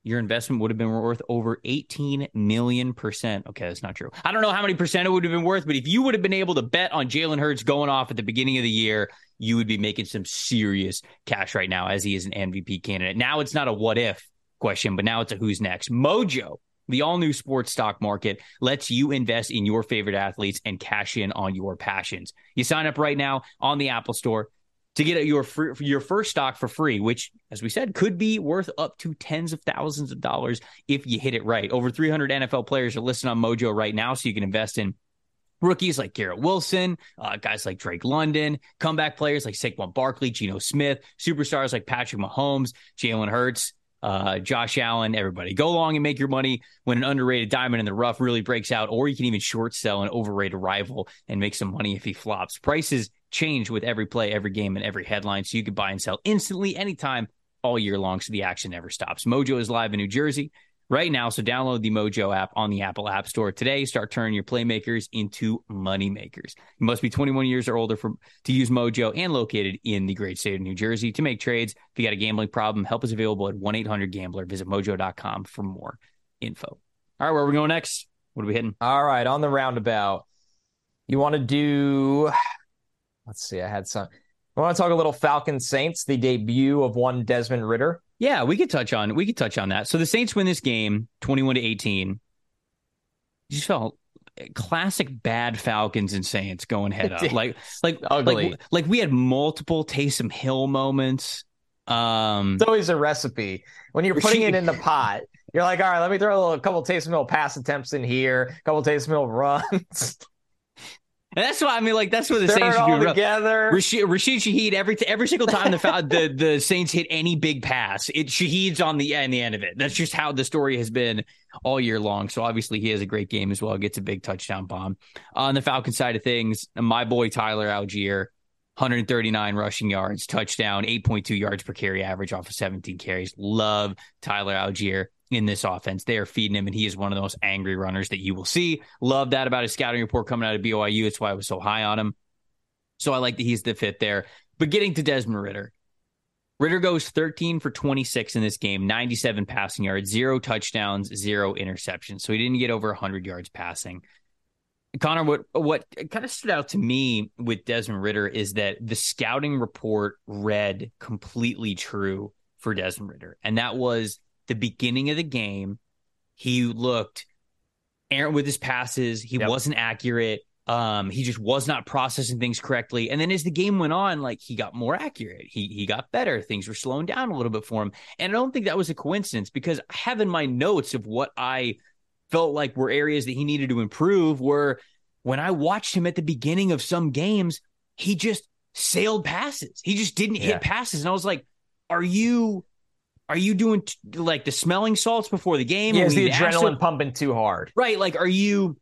your investment would have been worth over 18 million percent. Okay, that's not true. I don't know how many percent it would have been worth, but if you would have been able to bet on Jalen Hurts going off at the beginning of the year, you would be making some serious cash right now as he is an MVP candidate. Now it's not a what if, question, but now it's a who's next. Mojo, the all new sports stock market, lets you invest in your favorite athletes and cash in on your passions. You sign up right now on the Apple Store to get your free, your first stock for free, which, as we said, could be worth up to tens of thousands of dollars if you hit it right. Over 300 NFL players are listed on Mojo right now, so you can invest in rookies like Garrett Wilson, uh, guys like Drake London, comeback players like Saquon Barkley, Geno Smith, superstars like Patrick Mahomes, Jalen Hurts, uh, Josh Allen, everybody. Go along and make your money when an underrated diamond in the rough really breaks out, or you can even short sell an overrated rival and make some money if he flops. Prices change with every play, every game, and every headline, so you can buy and sell instantly anytime all year long, so the action never stops. Mojo is live in New Jersey right now. So download the Mojo app on the Apple App Store today. Start turning your playmakers into money makers. You must be 21 years or older for to use Mojo and located in the great state of New Jersey to make trades. If you got a gambling problem, help is available at 1-800-GAMBLER. Visit mojo.com for more info. All right, where are we going next? What are we hitting? All right, on the roundabout. You want to do let's see, I had some I want to talk a little Falcon Saints, the debut of one Desmond Ridder. Yeah, we could touch on we could touch on that. So the Saints win this game 21 to 18. You just felt classic bad Falcons and Saints going head up. Like like ugly. Like, like we had multiple Taysom Hill moments. Um It's always a recipe. When you're putting it in the pot, you're like, all right, let me throw a, little, a couple Taysom Hill pass attempts in here, a couple Taysom Hill runs. And that's why I mean, like that's what the Stir Saints all do. together. Rashid, Rashid Shaheed every every single time the the the Saints hit any big pass, it Shaheed's on the end the end of it. That's just how the story has been all year long. So obviously he has a great game as well. Gets a big touchdown bomb. On the Falcon side of things, my boy Tyler Allgeier, 139 rushing yards, touchdown, 8.2 yards per carry average off of 17 carries. Love Tyler Allgeier in this offense. They are feeding him, and he is one of the most angry runners that you will see. Love that about his scouting report coming out of BYU. It's why I was so high on him. So I like that he's the fit there. But getting to Desmond Ridder, Ridder goes 13 for 26 in this game, 97 passing yards, zero touchdowns, zero interceptions. So he didn't get over 100 yards passing. Connor, what what kind of stood out to me with Desmond Ridder is that the scouting report read completely true for Desmond Ridder, and that was the beginning of the game, he looked errant with his passes. He yep. wasn't accurate. Um, he just was not processing things correctly. And then as the game went on, like he got more accurate. He he got better. Things were slowing down a little bit for him. And I don't think that was a coincidence because I have in my notes of what I felt like were areas that he needed to improve were when I watched him at the beginning of some games, he just sailed passes. He just didn't yeah. hit passes. And I was like, are you are you doing t- like the smelling salts before the game? Yeah, is the adrenaline pumping too hard? Right. Like, are you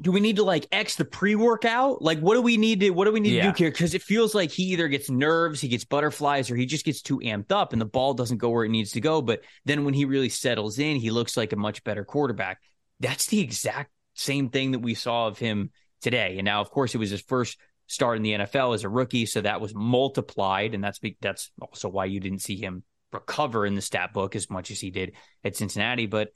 do we need to like X the pre-workout? Like what do we need to what do we need yeah. to do here? Because it feels like he either gets nerves, he gets butterflies, or he just gets too amped up and the ball doesn't go where it needs to go. But then when he really settles in, he looks like a much better quarterback. That's the exact same thing that we saw of him today. And now, of course, it was his first start in the NFL as a rookie, so that was multiplied, and that's that's also why you didn't see him recover in the stat book as much as he did at Cincinnati. But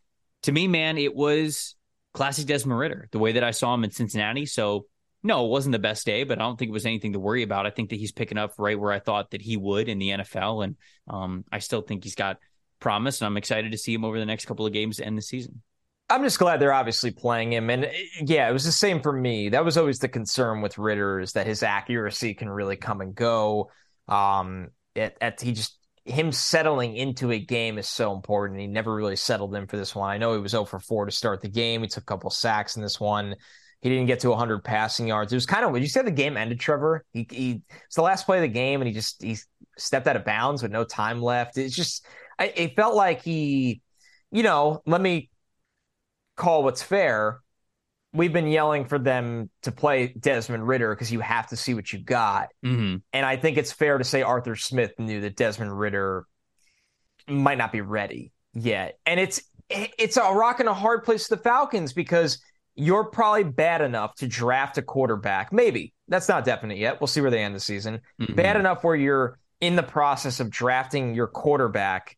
to me, man, it was classic Desmond Ridder, the way that I saw him in Cincinnati. So, no, it wasn't the best day, but I don't think it was anything to worry about. I think that he's picking up right where I thought that he would in the NFL. And um, I still think he's got promise, and I'm excited to see him over the next couple of games to end the season. I'm just glad they're obviously playing him. And yeah, it was the same for me. That was always the concern with Ridder is that his accuracy can really come and go. Um, at, at he just him settling into a game is so important. He never really settled in for this one. I know he was 0 for 4 to start the game. He took a couple sacks in this one. He didn't get to 100 passing yards. It was kind of when you said the game ended, Trevor. He, he it's the last play of the game, and he just he stepped out of bounds with no time left. It's just I, it felt like he, you know, let me call what's fair we've been yelling for them to play Desmond Ridder because you have to see what you got. Mm-hmm. And I think it's fair to say Arthur Smith knew that Desmond Ridder might not be ready yet. And it's it's a rock and a hard place for the Falcons because you're probably bad enough to draft a quarterback. Maybe. That's not definite yet. We'll see where they end the season. Mm-hmm. Bad enough where you're in the process of drafting your quarterback,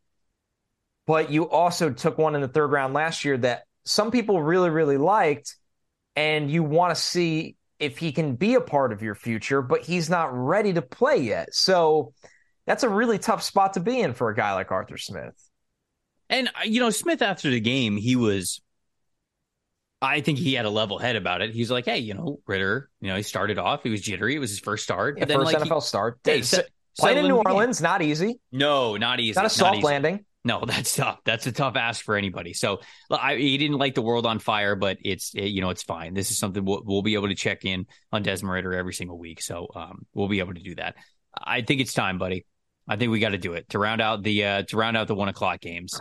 but you also took one in the third round last year that some people really, really liked and you want to see if he can be a part of your future, but he's not ready to play yet. So that's a really tough spot to be in for a guy like Arthur Smith. And, uh, you know, Smith, after the game, he was, I think he had a level head about it. He's like, hey, you know, Ridder, you know, he started off, he was jittery. It was his first start. Yeah, but then, first like, NFL he, start. Hey, playing in New Orleans, not easy. No, not easy. Not a soft not landing. No, that's tough. That's a tough ask for anybody. So I, he didn't like the world on fire, but it's it, you know it's fine. This is something we'll, we'll, be able to check in on Ridder every single week. So um, we'll be able to do that. I think it's time, buddy. I think we got to do it to round out the uh, to round out the one o'clock games.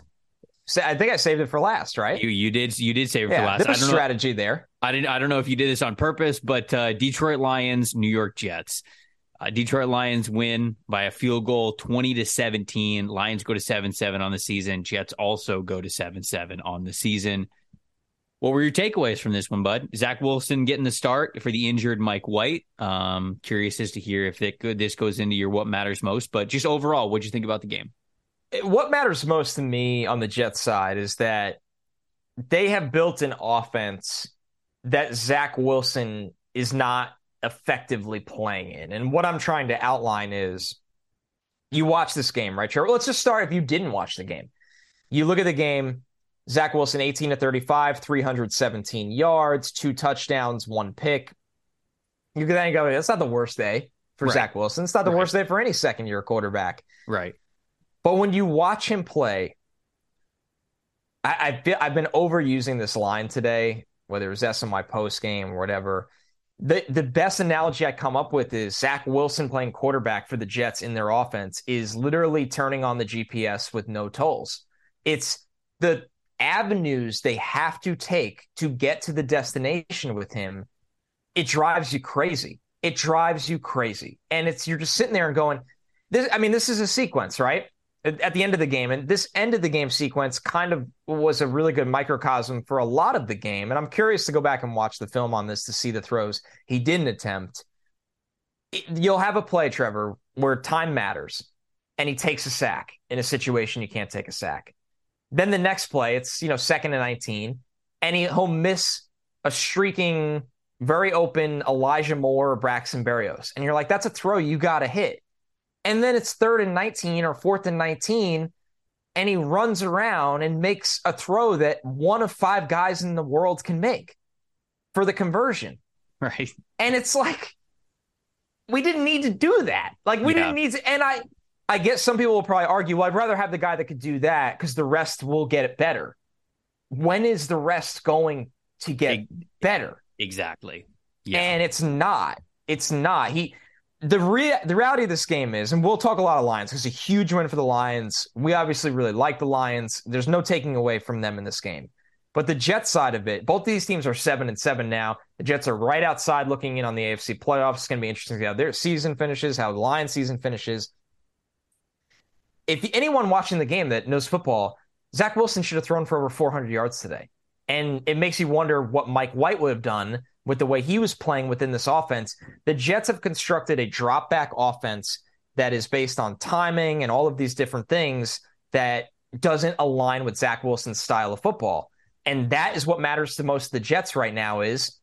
So I think I saved it for last, right? You you did you did save it yeah, for last. There's strategy know, there. I didn't I don't know if you did this on purpose, but uh, Detroit Lions, New York Jets. Uh, Detroit Lions win by a field goal, 20 to 17. Lions go to 7 7 on the season. Jets also go to 7 7 on the season. What were your takeaways from this one, bud? Zach Wilson getting the start for the injured Mike White. Um, curious as to hear if it, this goes into your what matters most, but just overall, what'd you think about the game? What matters most to me on the Jets side is that they have built an offense that Zach Wilson is not effectively playing in. And what I'm trying to outline is you watch this game, right, Trevor? Let's just start if you didn't watch the game. You look at the game, Zach Wilson, 18 to 35, 317 yards, two touchdowns, one pick. You can then go, that's not the worst day for right. Zach Wilson. It's not the right. worst day for any second year quarterback. Right. But when you watch him play, I, I feel I've been overusing this line today, whether it was SNY post game or whatever the the best analogy I come up with is Zach Wilson playing quarterback for the Jets in their offense is literally turning on the GPS with no tolls. It's the avenues they have to take to get to the destination with him. It drives you crazy. It drives you crazy. And it's you're just sitting there and going, this I mean, this is a sequence, right? At the end of the game. And this end of the game sequence kind of was a really good microcosm for a lot of the game. And I'm curious to go back and watch the film on this to see the throws he didn't attempt. You'll have a play, Trevor, where time matters and he takes a sack in a situation you can't take a sack. Then the next play, it's, you know, second and 19, and he, he'll miss a streaking, very open Elijah Moore or Braxton Berrios. And you're like, that's a throw you got to hit. And then it's third and 19 or fourth and 19, and he runs around and makes a throw that one of five guys in the world can make for the conversion. Right. And it's like we didn't need to do that. Like we yeah. didn't need to and I I guess some people will probably argue, well, I'd rather have the guy that could do that because the rest will get it better. When is the rest going to get better? Exactly. Yeah. And it's not. It's not. He the rea- the reality of this game is, and we'll talk a lot of Lions it's a huge win for the Lions. We obviously really like the Lions. There's no taking away from them in this game. But the Jets side of it, both these teams are seven and seven now. The Jets are right outside looking in on the AFC playoffs. It's going to be interesting to see how their season finishes, how the Lions season finishes. If anyone watching the game that knows football, Zach Wilson should have thrown for over 400 yards today. And it makes you wonder what Mike White would have done with the way he was playing within this offense. The Jets have constructed a drop back offense that is based on timing and all of these different things that doesn't align with Zach Wilson's style of football. And that is what matters to most of the Jets right now is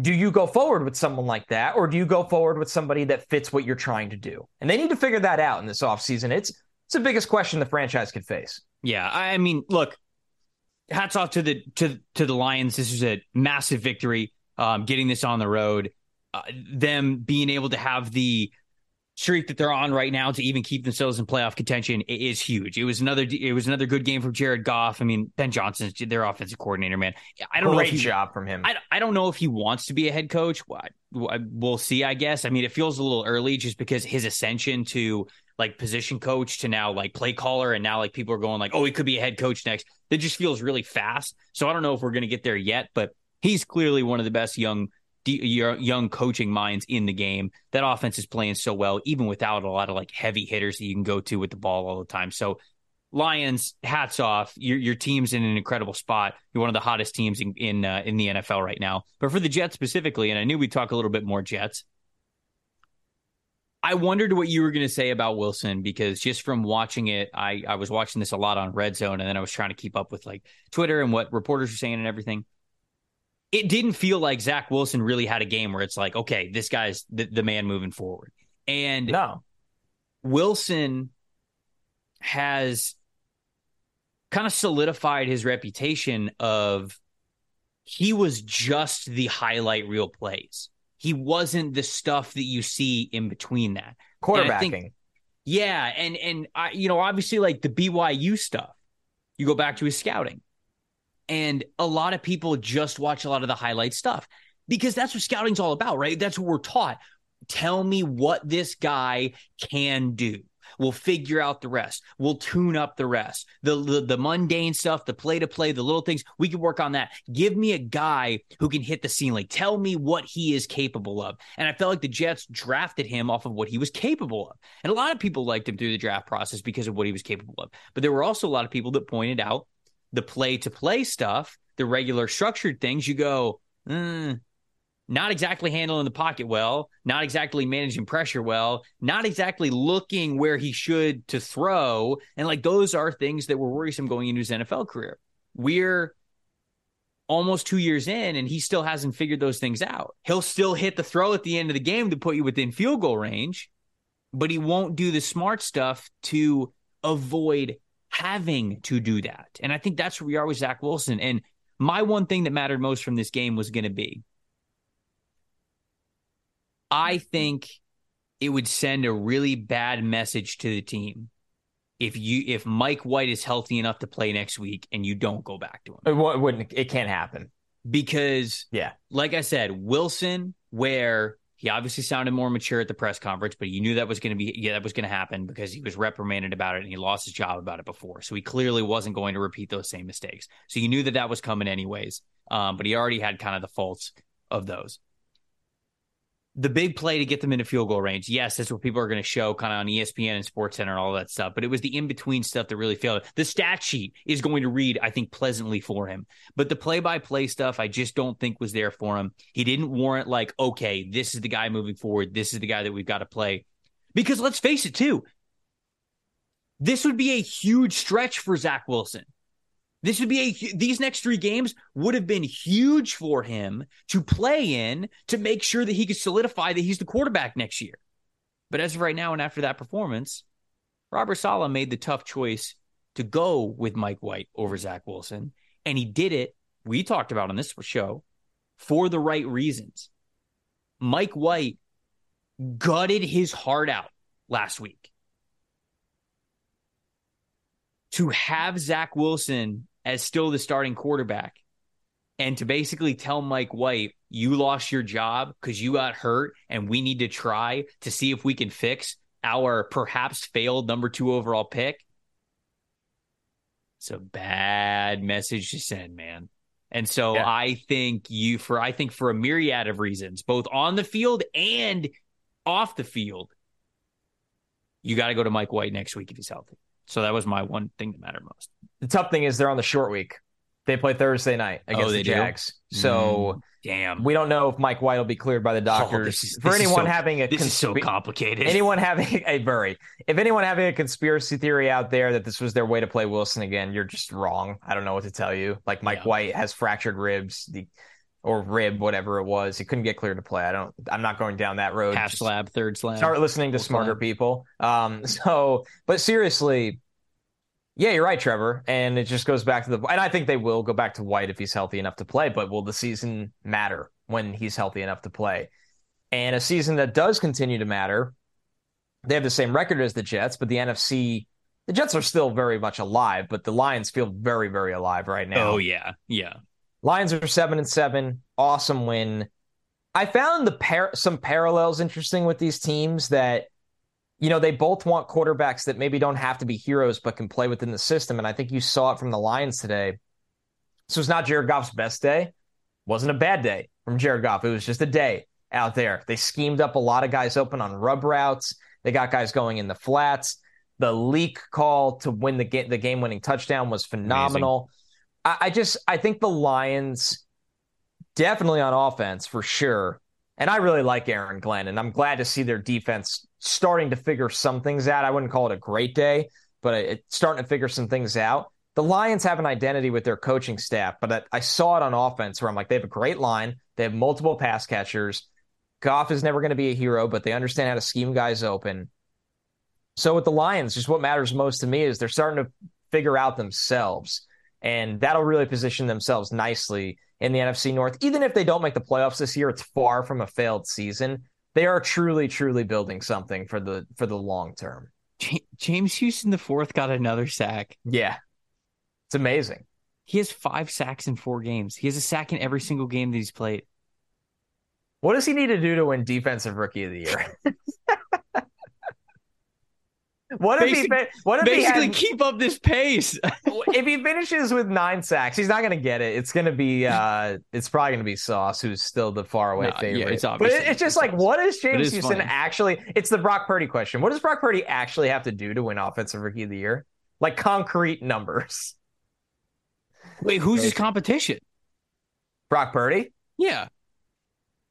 do you go forward with someone like that or do you go forward with somebody that fits what you're trying to do? And they need to figure that out in this offseason. It's it's the biggest question the franchise could face. Yeah, I mean, look, hats off to the to to the Lions. This is a massive victory um, getting this on the road, uh, them being able to have the streak that they're on right now to even keep themselves in playoff contention is huge. It was another it was another good game from Jared Goff. I mean, Ben Johnson's their offensive coordinator, man. I don't Great know if he, job from him. I, I don't know if he wants to be a head coach. We'll see, I guess. I mean, it feels a little early just because his ascension to like position coach to now like play caller and now like people are going like, "Oh, he could be a head coach next." That just feels really fast. So I don't know if we're going to get there yet, but he's clearly one of the best young young coaching minds in the game. That offense is playing so well, even without a lot of like heavy hitters that you can go to with the ball all the time. So, Lions, hats off. Your your team's in an incredible spot. You're one of the hottest teams in in, uh, in the NFL right now. But for the Jets specifically, and I knew we'd talk a little bit more Jets. I wondered what you were going to say about Wilson because just from watching it, I I was watching this a lot on Red Zone, and then I was trying to keep up with like Twitter and what reporters are saying and everything it didn't feel like Zach Wilson really had a game where it's like, okay, this guy's the, the man moving forward. And no, Wilson has kind of solidified his reputation of he was just the highlight reel plays. He wasn't the stuff that you see in between that. Quarterbacking. Think, yeah, and and I you know, obviously like the BYU stuff. You go back to his scouting. And a lot of people just watch a lot of the highlight stuff because that's what scouting's all about, right? That's what we're taught. Tell me what this guy can do. We'll figure out the rest. We'll tune up the rest. The the, the mundane stuff, the play to play, the little things, we can work on that. Give me a guy who can hit the ceiling. Tell me what he is capable of. And I felt like the Jets drafted him off of what he was capable of. And a lot of people liked him through the draft process because of what he was capable of. But there were also a lot of people that pointed out the play to play stuff, the regular structured things, you go, mm, not exactly handling the pocket well, not exactly managing pressure well, not exactly looking where he should to throw. And like those are things that were worrisome going into his NFL career. We're almost two years in and he still hasn't figured those things out. He'll still hit the throw at the end of the game to put you within field goal range, but he won't do the smart stuff to avoid having to do that. And I think that's where we are with Zach Wilson. And my one thing that mattered most from this game was going to be I think it would send a really bad message to the team if you if Mike White is healthy enough to play next week and you don't go back to him. It wouldn't it can't happen. Because yeah, like I said, Wilson, where he obviously sounded more mature at the press conference, but you knew that was going to be yeah, that was going to happen because he was reprimanded about it and he lost his job about it before. So he clearly wasn't going to repeat those same mistakes. So you knew that that was coming anyways. Um, but he already had kind of the faults of those the big play to get them into field goal range. Yes, that's what people are going to show kind of on ESPN and Sports Center and all that stuff. But it was the in between stuff that really failed. The stat sheet is going to read, I think, pleasantly for him. But the play by play stuff, I just don't think was there for him. He didn't warrant, like, okay, this is the guy moving forward. This is the guy that we've got to play. Because let's face it, too, this would be a huge stretch for Zach Wilson. This would be a these next three games would have been huge for him to play in to make sure that he could solidify that he's the quarterback next year. But as of right now, and after that performance, Robert Saleh made the tough choice to go with Mike White over Zach Wilson, and he did it. We talked about on this show for the right reasons. Mike White gutted his heart out last week. To have Zach Wilson as still the starting quarterback and to basically tell Mike White, you lost your job because you got hurt and we need to try to see if we can fix our perhaps failed number two overall pick. It's a bad message to send, man. And so yeah. I think you for I think for a myriad of reasons, both on the field and off the field, you got to go to Mike White next week if he's healthy. So that was my one thing that mattered most. The tough thing is they're on the short week. They play Thursday night against oh, the Jags. Do? So mm, damn, we don't know if Mike White will be cleared by the doctors. Oh, this is, For anyone so, having a this consp- is so complicated. Anyone having a very if anyone having a conspiracy theory out there that this was their way to play Wilson again, you're just wrong. I don't know what to tell you. Like Mike yeah. White has fractured ribs. The or rib, whatever it was. He couldn't get cleared to play. I don't. I'm not going down that road. Half slab, third slab. Start listening to smarter slab. people. Um. So, but seriously, yeah, you're right, Trevor. And it just goes back to the. And I think they will go back to White if he's healthy enough to play. But will the season matter when he's healthy enough to play? And a season that does continue to matter. They have the same record as the Jets, but the NFC the Jets are still very much alive, but the Lions feel very, very alive right now. Oh yeah, yeah. Lions are seven and seven. Awesome win. I found the par- some parallels interesting with these teams that, you know, they both want quarterbacks that maybe don't have to be heroes but can play within the system. And I think you saw it from the Lions today. This was not Jared Goff's best day. Wasn't a bad day from Jared Goff. It was just a day out there. They schemed up a lot of guys open on rub routes. They got guys going in the flats. The leak call to win the game, the game winning touchdown was phenomenal. I, I just I think the Lions definitely on offense for sure. And I really like Aaron Glenn, and I'm glad to see their defense starting to figure some things out. I wouldn't call it a great day, but it's starting to figure some things out. The Lions have an identity with their coaching staff, but I, I saw it on offense where I'm like, they have a great line, they have multiple pass catchers. Goff is never going to be a hero, but they understand how to scheme guys open. So with the Lions, just what matters most to me is they're starting to figure out themselves and that'll really position themselves nicely in the NFC North. Even if they don't make the playoffs this year, it's far from a failed season. They are truly, truly building something for the for the long term. James Houston the fourth got another sack. Yeah, it's amazing. He has five sacks in four games. He has a sack in every single game that he's played. What does he need to do to win Defensive Rookie of the Year? What if Basic, he? What if basically he had, keep up this pace? if he finishes with nine sacks, he's not going to get it. It's going to be. uh It's probably going to be Sauce, who's still the faraway no, favorite. Yeah, it's but it, it's just it's like, obvious. what is James Houston actually? It's the Brock Purdy question. What does Brock Purdy actually have to do to win Offensive Rookie of the Year? Like concrete numbers. Wait, who's his competition? Brock Purdy. Yeah,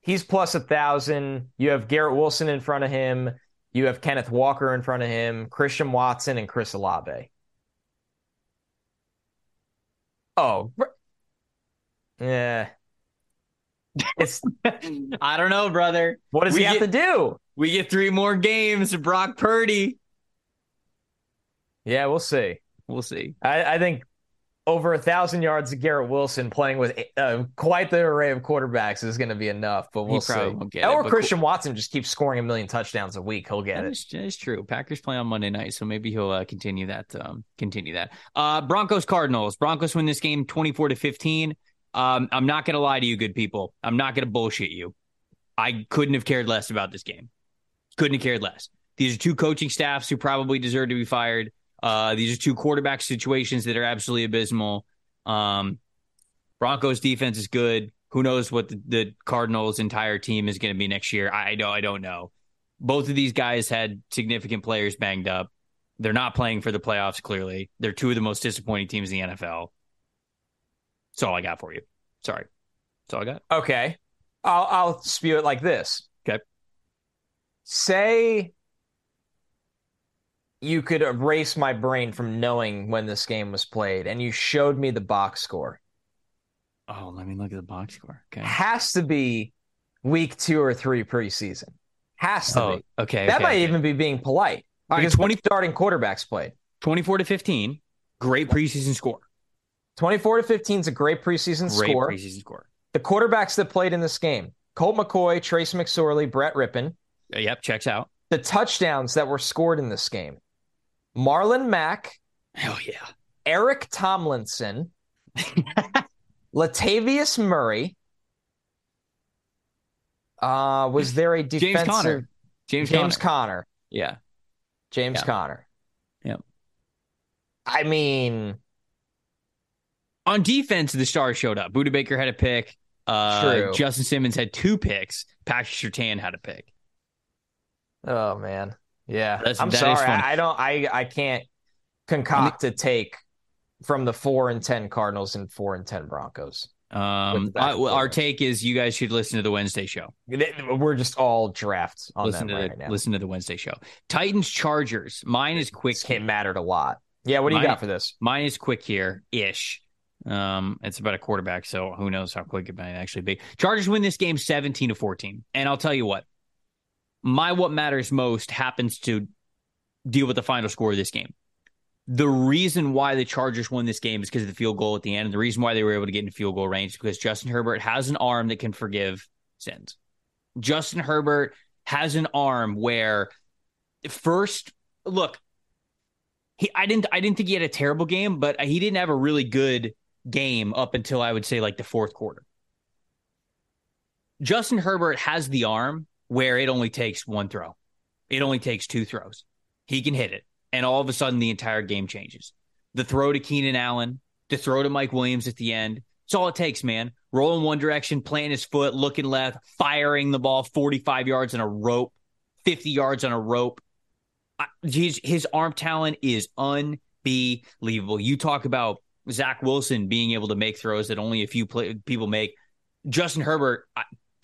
he's plus a thousand. You have Garrett Wilson in front of him. You have Kenneth Walker in front of him, Christian Watson, and Chris Olave. Oh, yeah. It's I don't know, brother. What does we he have to do? We get three more games. Brock Purdy. Yeah, we'll see. We'll see. I, I think over a thousand yards of Garrett Wilson playing with uh, quite the array of quarterbacks is going to be enough, but we'll see. or it, Christian cool. Watson just keeps scoring a million touchdowns a week. He'll get that it. Is, that is true. Packers play on Monday night, so maybe he'll uh, continue that. Um, continue that. Uh, Broncos Cardinals. Broncos win this game twenty four to fifteen. Um, I'm not going to lie to you, good people. I'm not going to bullshit you. I couldn't have cared less about this game. Couldn't have cared less. These are two coaching staffs who probably deserve to be fired. Uh, these are two quarterback situations that are absolutely abysmal. Um, Broncos defense is good. Who knows what the, the Cardinals' entire team is going to be next year? I, I don't. I don't know. Both of these guys had significant players banged up. They're not playing for the playoffs. Clearly, they're two of the most disappointing teams in the NFL. That's all I got for you. Sorry, that's all I got. Okay, I'll I'll spew it like this. Okay. Say you could erase my brain from knowing when this game was played, and you showed me the box score. Oh, let me look at the box score. Okay. Has to be week two or three preseason. Has to oh, be. Okay. That okay, might okay. even be being polite. All because right, 20 starting quarterbacks played. 24 to 15. Great preseason score. 24 to 15 is a great preseason great score. preseason score. The quarterbacks that played in this game Colt McCoy, Trace McSorley, Brett Rypien. Uh, Yep, checks out. The touchdowns that were scored in this game Marlon Mack, Hell yeah. Eric Tomlinson, Latavius Murray. Uh, was there a defensive James Conner. James, James Conner. Conner? Yeah. James Yeah. Conner. Yep. I mean, On defense, the stars showed up. Budda Baker had a pick. Uh, True. Justin Simmons had two picks. Patrick Surtain had a pick. oh man, yeah. That's- I'm sorry. I, I don't. I I can't concoct a take from the four and ten Cardinals and four and ten Broncos. Um, I- our take is you guys should listen to the Wednesday show. We're just all draft on Listen them to right the now. listen to the Wednesday show. Titans Chargers. Mine is quick. It mattered a lot. Yeah, what do you Mine- got for this? Mine is quick here ish. Um, it's about a quarterback, so who knows how quick it might actually be. Chargers win this game 17 to 14. And I'll tell you what, my what matters most happens to deal with the final score of this game. The reason why the Chargers won this game is because of the field goal at the end. And the reason why they were able to get in field goal range is because Justin Herbert has an arm that can forgive sins. Justin Herbert has an arm where first look, he I didn't I didn't think he had a terrible game, but he didn't have a really good game up until I would say like the fourth quarter. Justin Herbert has the arm where it only takes one throw. It only takes two throws. He can hit it. And all of a sudden the entire game changes. The throw to Keenan Allen, the throw to Mike Williams at the end. It's all it takes, man. Rolling one direction, planting his foot, looking left, firing the ball 45 yards on a rope, 50 yards on a rope. His, his arm talent is unbelievable. You talk about Zach Wilson being able to make throws that only a few play, people make. Justin Herbert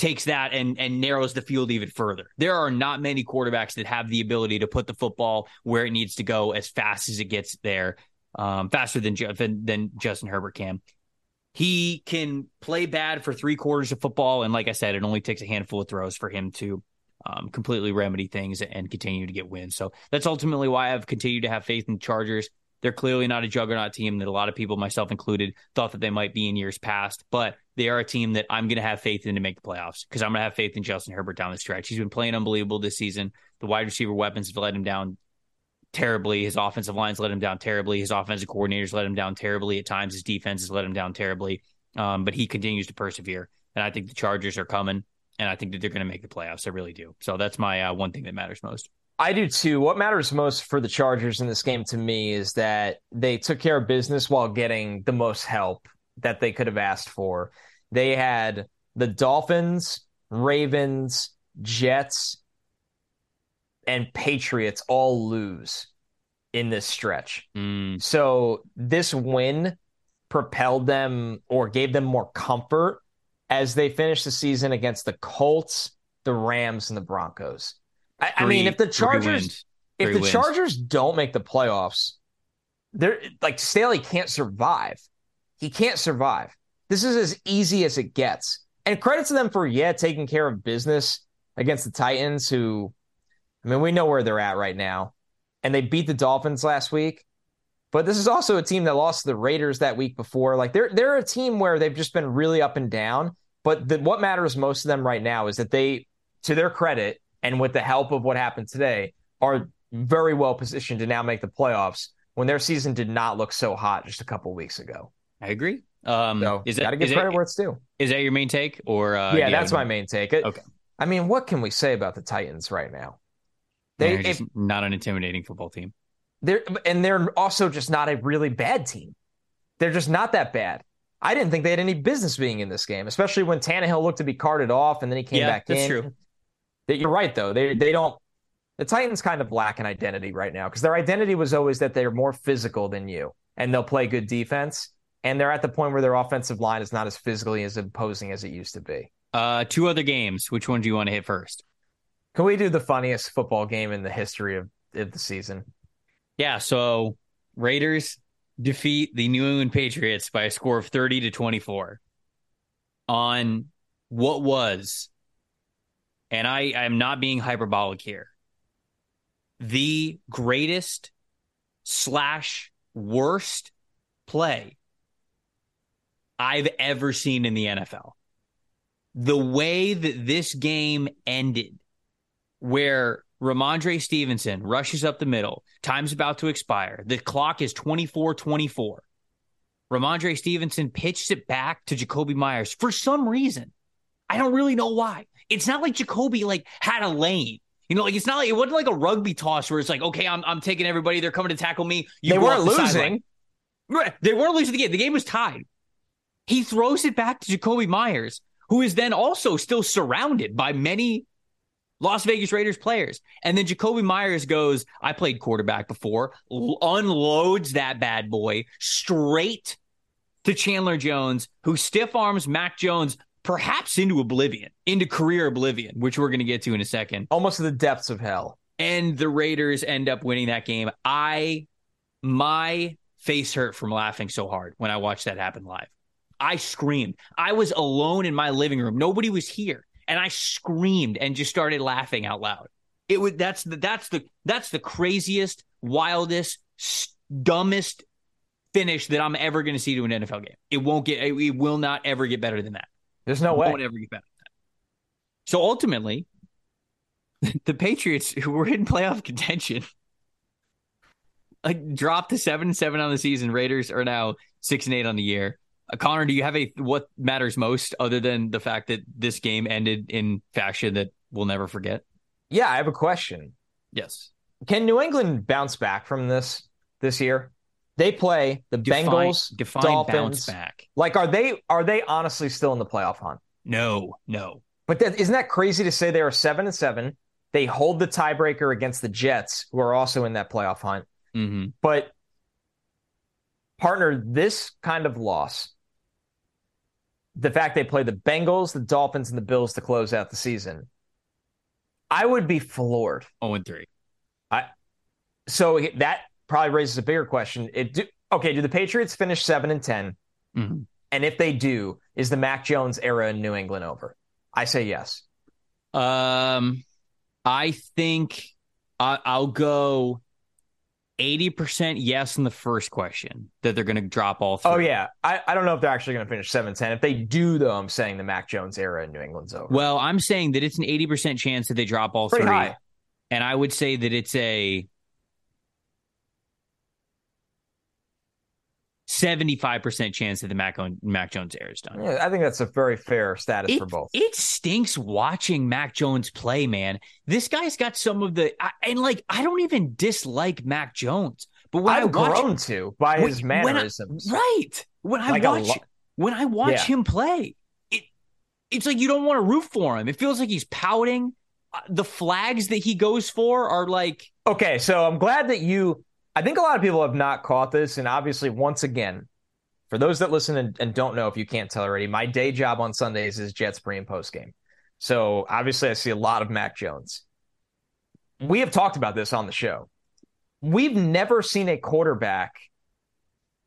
takes that and and narrows the field even further. There are not many quarterbacks that have the ability to put the football where it needs to go as fast as it gets there, um, faster than, than than Justin Herbert can. He can play bad for three quarters of football, and like I said, it only takes a handful of throws for him to um, completely remedy things and continue to get wins. So that's ultimately why I've continued to have faith in the Chargers. They're clearly not a juggernaut team that a lot of people, myself included, thought that they might be in years past, but they are a team that I'm going to have faith in to make the playoffs because I'm going to have faith in Justin Herbert down the stretch. He's been playing unbelievable this season. The wide receiver weapons have let him down terribly. His offensive lines let him down terribly. His offensive coordinators let him down terribly. At times, his defense has let him down terribly. Um, but he continues to persevere. And I think the Chargers are coming, and I think that they're going to make the playoffs. I really do. So that's my uh, one thing that matters most. I do too. What matters most for the Chargers in this game to me is that they took care of business while getting the most help that they could have asked for. They had the Dolphins, Ravens, Jets, and Patriots all lose in this stretch. Mm, So this win propelled them or gave them more comfort as they finished the season against the Colts, the Rams, and the Broncos. I, I mean, if the Chargers if the wins. Chargers don't make the playoffs, they're like Staley can't survive. He can't survive. This is as easy as it gets. And credit to them for yeah taking care of business against the Titans, who I mean we know where they're at right now, and they beat the Dolphins last week. But this is also a team that lost to the Raiders that week before. Like they're they're a team where they've just been really up and down. But the, what matters most to them right now is that they, to their credit, and with the help of what happened today, are very well positioned to now make the playoffs when their season did not look so hot just a couple weeks ago. I agree. Um, So is got that to give is credit that, where it's due. is that your main take or uh, yeah, that's my main take. It- Okay. I mean, what can we say about the Titans right now? They They're just if, not an intimidating football team. they're and they're also just not a really bad team. They're just not that bad. I didn't think they had any business being in this game, especially when Tannehill looked to be carted off and then he came Yeah, back that's in. true. You're right though. They they don't. The Titans kind of lack an identity right now because their identity was always that they're more physical than you and they'll play good defense. And they're at the point where their offensive line is not as physically as imposing as it used to be. Uh, two other games. Which one do you want to hit first? Can we do the funniest football game in the history of, of the season? Yeah. So Raiders defeat the New England Patriots by a score of 30 to 24 on what was, and I am not being hyperbolic here, the greatest slash worst play I've ever seen in the NFL. the way that this game ended, where Rhamondre Stevenson rushes up the middle, time's about to expire, the clock is 24 24. Rhamondre Stevenson pitched it back to Jakobi Meyers for some reason. I don't really know why. It's not like Jakobi like had a lane. You know, like it's not like it wasn't like a rugby toss where it's like, okay, I'm I'm taking everybody, they're coming to tackle me. You they weren't the losing. Right. They weren't losing the game. The game was tied. He throws it back to Jakobi Meyers, who is then also still surrounded by many Las Vegas Raiders players. And then Jakobi Meyers goes, I played quarterback before, unloads that bad boy straight to Chandler Jones, who stiff arms Mac Jones perhaps into oblivion, into career oblivion, which we're going to get to in a second. Almost to the depths of hell. And the Raiders end up winning that game. I, my face hurt from laughing so hard when I watched that happen live. I screamed. I was alone in my living room. Nobody was here. And I screamed and just started laughing out loud. It would that's the that's the that's the craziest, wildest, dumbest finish that I'm ever going to see to an NFL game. It won't get it will not ever get better than that. There's no it way. Won't ever get better than that. So ultimately, the Patriots who were in playoff contention like dropped to 7 and 7 on the season. Raiders are now 6 and 8 on the year. Uh, Connor, do you have a what matters most other than the fact that this game ended in fashion that we'll never forget? Yeah, I have a question. Yes. Can New England bounce back from this this year? They play the define, Bengals, define Dolphins. back. Like, are they are they honestly still in the playoff hunt? No, no. But that, isn't that crazy to say they are seven and seven? They hold the tiebreaker against the Jets, who are also in that playoff hunt. Mm-hmm. But partner, this kind of loss, the fact they play the Bengals, the Dolphins, and the Bills to close out the season, I would be floored. Oh, and 3. I so that probably raises a bigger question. It do, okay, do the Patriots finish seven and 10 mm-hmm. And if they do, is the Mac Jones era in New England over? I say yes. Um, I think I, I'll go 80% yes in the first question that they're going to drop all oh, three. Oh, yeah. I, I don't know if they're actually going to finish 7 10. If they do, though, I'm saying the Mac Jones era in New England's over. Well, I'm saying that it's an 80% chance that they drop all Pretty three. High. And I would say that it's a 75% chance that the Mac, Mac Jones air is done. Yeah, I think that's a very fair status it, for both. It stinks watching Mac Jones play, man. This guy's got some of the, and like, I don't even dislike Mac Jones. But when I've I watch, grown to by when, his mannerisms. When I, right. When I like watch, lo- when I watch yeah. him play, it, it's like you don't want to root for him. It feels like he's pouting. Uh, the flags that he goes for are like. Okay, so I'm glad that you I think a lot of people have not caught this. And obviously, once again, for those that listen and, and, don't know, if you can't tell already, my day job on Sundays is Jets pre and post game. So obviously, I see a lot of Mac Jones. We have talked about this on the show. We've never seen a quarterback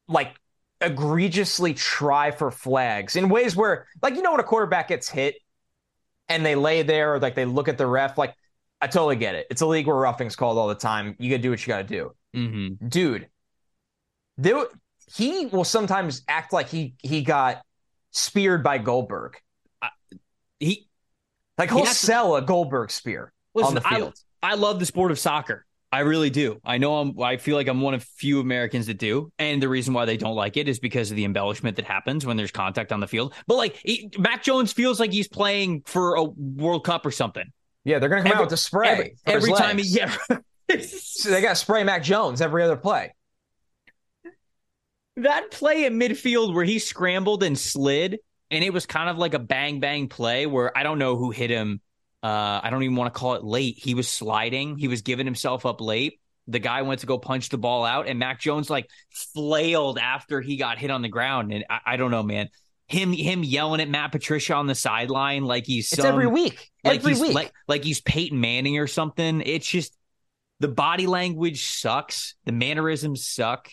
like egregiously try for flags in ways where, like, you know, when a quarterback gets hit and they lay there, or like they look at the ref, like, I totally get it. It's a league where roughing's called all the time. You got to do what you got to do. Mm-hmm. Dude, there, he will sometimes act like he he got speared by Goldberg. He like he'll he sell to, a Goldberg spear listen, on the field. I, I love the sport of soccer. I really do. I know I'm. I feel like I'm one of few Americans that do, and the reason why they don't like it is because of the embellishment that happens when there's contact on the field. But like, he, Mac Jones feels like he's playing for a World Cup or something. Yeah, they're gonna come every, out with a spray every, every time. He, yeah, so they got spray Mac Jones every other play. That play at midfield where he scrambled and slid, and it was kind of like a bang bang play where I don't know who hit him. Uh, I don't even want to call it late. He was sliding. He was giving himself up late. The guy went to go punch the ball out, and Mac Jones like flailed after he got hit on the ground. And I, I don't know, man. Him him yelling at Matt Patricia on the sideline like he's some, it's every week, every like week, like, like he's Peyton Manning or something. It's just the body language sucks. The mannerisms suck.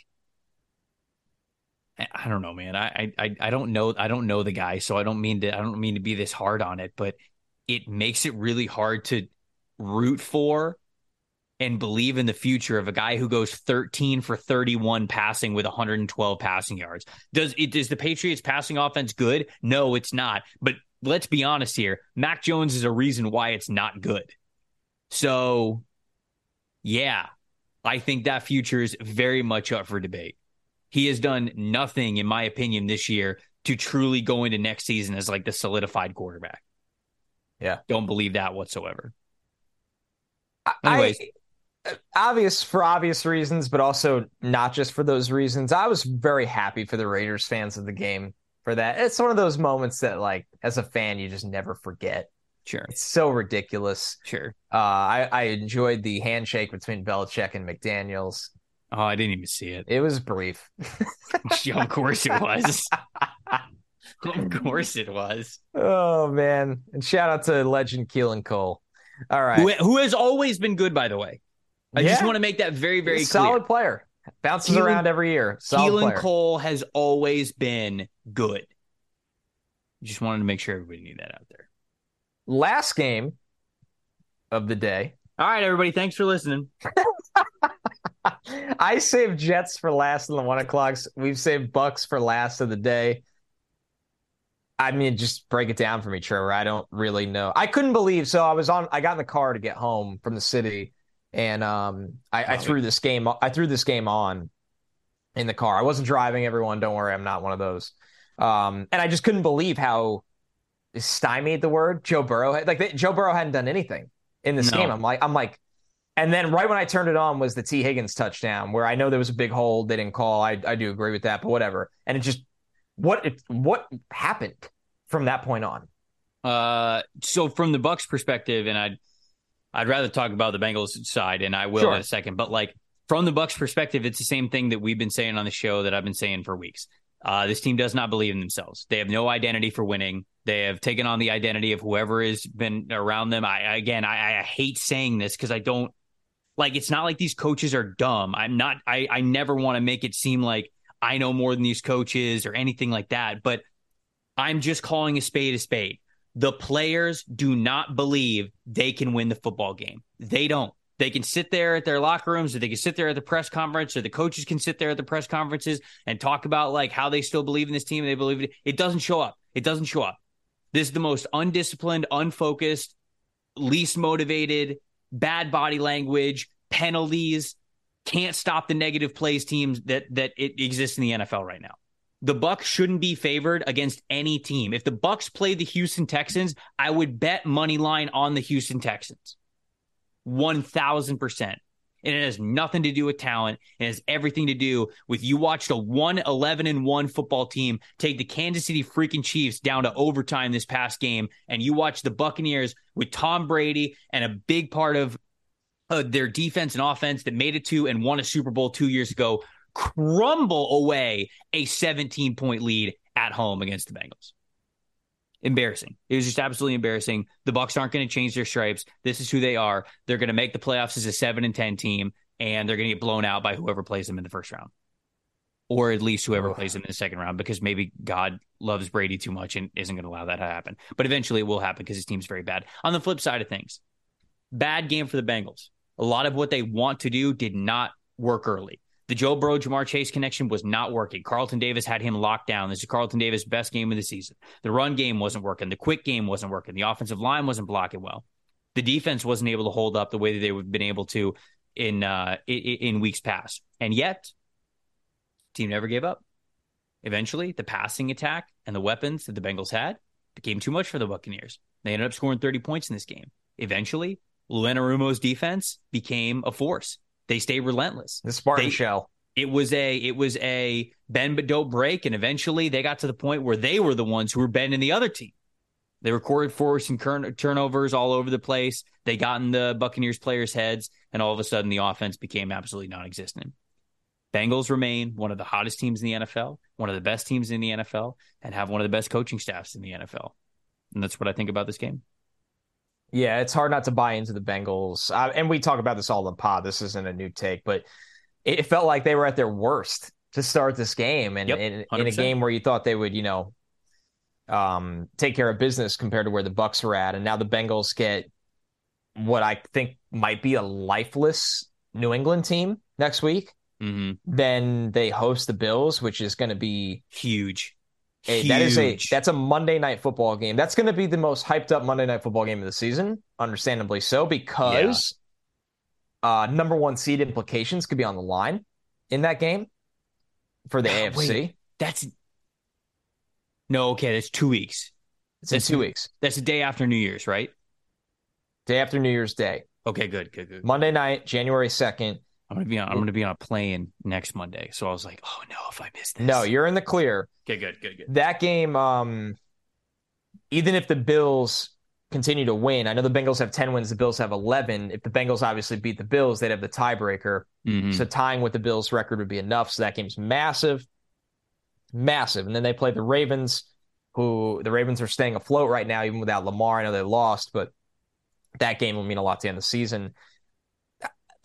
I don't know, man. I, I I don't know. I don't know the guy, so I don't mean to. I don't mean to be this hard on it, but it makes it really hard to root for and believe in the future of a guy who goes 13 for 31 passing with 112 passing yards. Does it is the Patriots passing offense good? No, it's not. But let's be honest here. Mac Jones is a reason why it's not good. So, yeah, I think that future is very much up for debate. He has done nothing, in my opinion, this year to truly go into next season as like the solidified quarterback. Yeah. Don't believe that whatsoever. Anyways. I, obvious for obvious reasons, but also not just for those reasons. I was very happy for the Raiders fans of the game for that. It's one of those moments that, like, as a fan, you just never forget. Sure. It's so ridiculous. Sure. Uh, I, I enjoyed the handshake between Belichick and McDaniels. Oh, I didn't even see it. It was brief. yeah, of course it was. of course it was. Oh man! And shout out to legend Keelan Cole. All right, who, who has always been good, by the way. I yeah. just want to make that very, very solid player. Bounces Keelan, around every year. Solid Keelan player. Cole has always been good. Just wanted to make sure everybody knew that out there. Last game of the day. All right, everybody. Thanks for listening. I saved Jets for last in the one o'clocks. We've saved Bucks for last of the day. I mean, just break it down for me, Trevor. I don't really know. I couldn't believe. So I was on. I got in the car to get home from the city, and um, I, I threw this game. I threw this game on in the car. I wasn't driving. Everyone, don't worry, I'm not one of those. Um, and I just couldn't believe how stymied the word Joe Burrow had. Like Joe Burrow hadn't done anything in this no. game. I'm like, I'm like, and then right when I turned it on was the Tee Higgins touchdown, where I know there was a big hold they didn't call. I I do agree with that, but whatever. And it just what it, what happened from that point on. Uh, so from the Bucks' perspective, and I'd I'd rather talk about the Bengals side, and I will sure. in a second. But like from the Bucks' perspective, it's the same thing that we've been saying on the show that I've been saying for weeks. Uh, this team does not believe in themselves. They have no identity for winning. They have taken on the identity of whoever has been around them. I again, I, I hate saying this because I don't like it's not like these coaches are dumb. I'm not I I never want to make it seem like I know more than these coaches or anything like that, but I'm just calling a spade a spade. The players do not believe they can win the football game. They don't. They can sit there at their locker rooms or they can sit there at the press conference or the coaches can sit there at the press conferences and talk about like how they still believe in this team and they believe it. It doesn't show up. It doesn't show up. This is the most undisciplined, unfocused, least motivated, bad body language, penalties, can't stop the negative plays teams that that it exists in the NFL right now. The Bucks shouldn't be favored against any team. If the Bucks played the Houston Texans, I would bet money line on the Houston Texans. 1000%. And it has nothing to do with talent. It has everything to do with you watched a 1 11 and 1 football team take the Kansas City freaking Chiefs down to overtime this past game. And you watched the Buccaneers with Tom Brady and a big part of uh, their defense and offense that made it to and won a Super Bowl two years ago crumble away a 17 point lead at home against the Bengals. Embarrassing. It was just absolutely embarrassing. The Bucks aren't going to change their stripes. This is who they are. They're going to make the playoffs as a 7 and 10 team and they're going to get blown out by whoever plays them in the first round. Or at least whoever plays them in the second round because maybe God loves Brady too much and isn't going to allow that to happen. But eventually it will happen because his team's very bad. On the flip side of things, bad game for the Bengals. A lot of what they want to do did not work early. The Joe Burrow Ja'Marr Chase connection was not working. Carlton Davis had him locked down. This is Carlton Davis' best game of the season. The run game wasn't working. The quick game wasn't working. The offensive line wasn't blocking well. The defense wasn't able to hold up the way that they would have been able to in uh, in, weeks past. And yet, team never gave up. Eventually, the passing attack and the weapons that the Bengals had became too much for the Buccaneers. They ended up scoring 30 points in this game. Eventually, Lou Anarumo's defense became a force. They stay relentless. The Spartan they, shell. It was a it was a bend but don't break, and eventually they got to the point where they were the ones who were bending the other team. They recorded forcing turnovers all over the place. They got in the Buccaneers players' heads, and all of a sudden the offense became absolutely non-existent. Bengals remain one of the hottest teams in the NFL, one of the best teams in the NFL, and have one of the best coaching staffs in the NFL. And that's what I think about this game. Yeah, it's hard not to buy into the Bengals. Uh, and we talk about this all in the pod. This isn't a new take, but it felt like they were at their worst to start this game. And yep, in, in, a game where you thought they would, you know, um, take care of business compared to where the Bucks were at. And now the Bengals get what I think might be a lifeless New England team next week. Mm-hmm. Then they host the Bills, which is going to be huge a that is a that's a Monday night football game. That's going to be the most hyped up Monday night football game of the season, understandably so, because yeah. uh, number one seed implications could be on the line in that game for the AFC. Wait, that's no okay. That's two weeks. It's that's in two weeks. That's the day after New Year's, right? Day after New Year's Day. Okay, good, good, good. Monday night, January second. I'm gonna be on. I'm gonna be on a plane next Monday. So I was like, oh no, if I miss this. No, you're in the clear. Okay, good, good, good. That game, um, even if the Bills continue to win, I know the Bengals have 10 wins, the Bills have 11. If the Bengals obviously beat the Bills, they'd have the tiebreaker. Mm-hmm. So tying with the Bills record would be enough. So that game's massive, massive. And then they play the Ravens, who the Ravens are staying afloat right now, even without Lamar. I know they lost, but that game will mean a lot to the end of the season.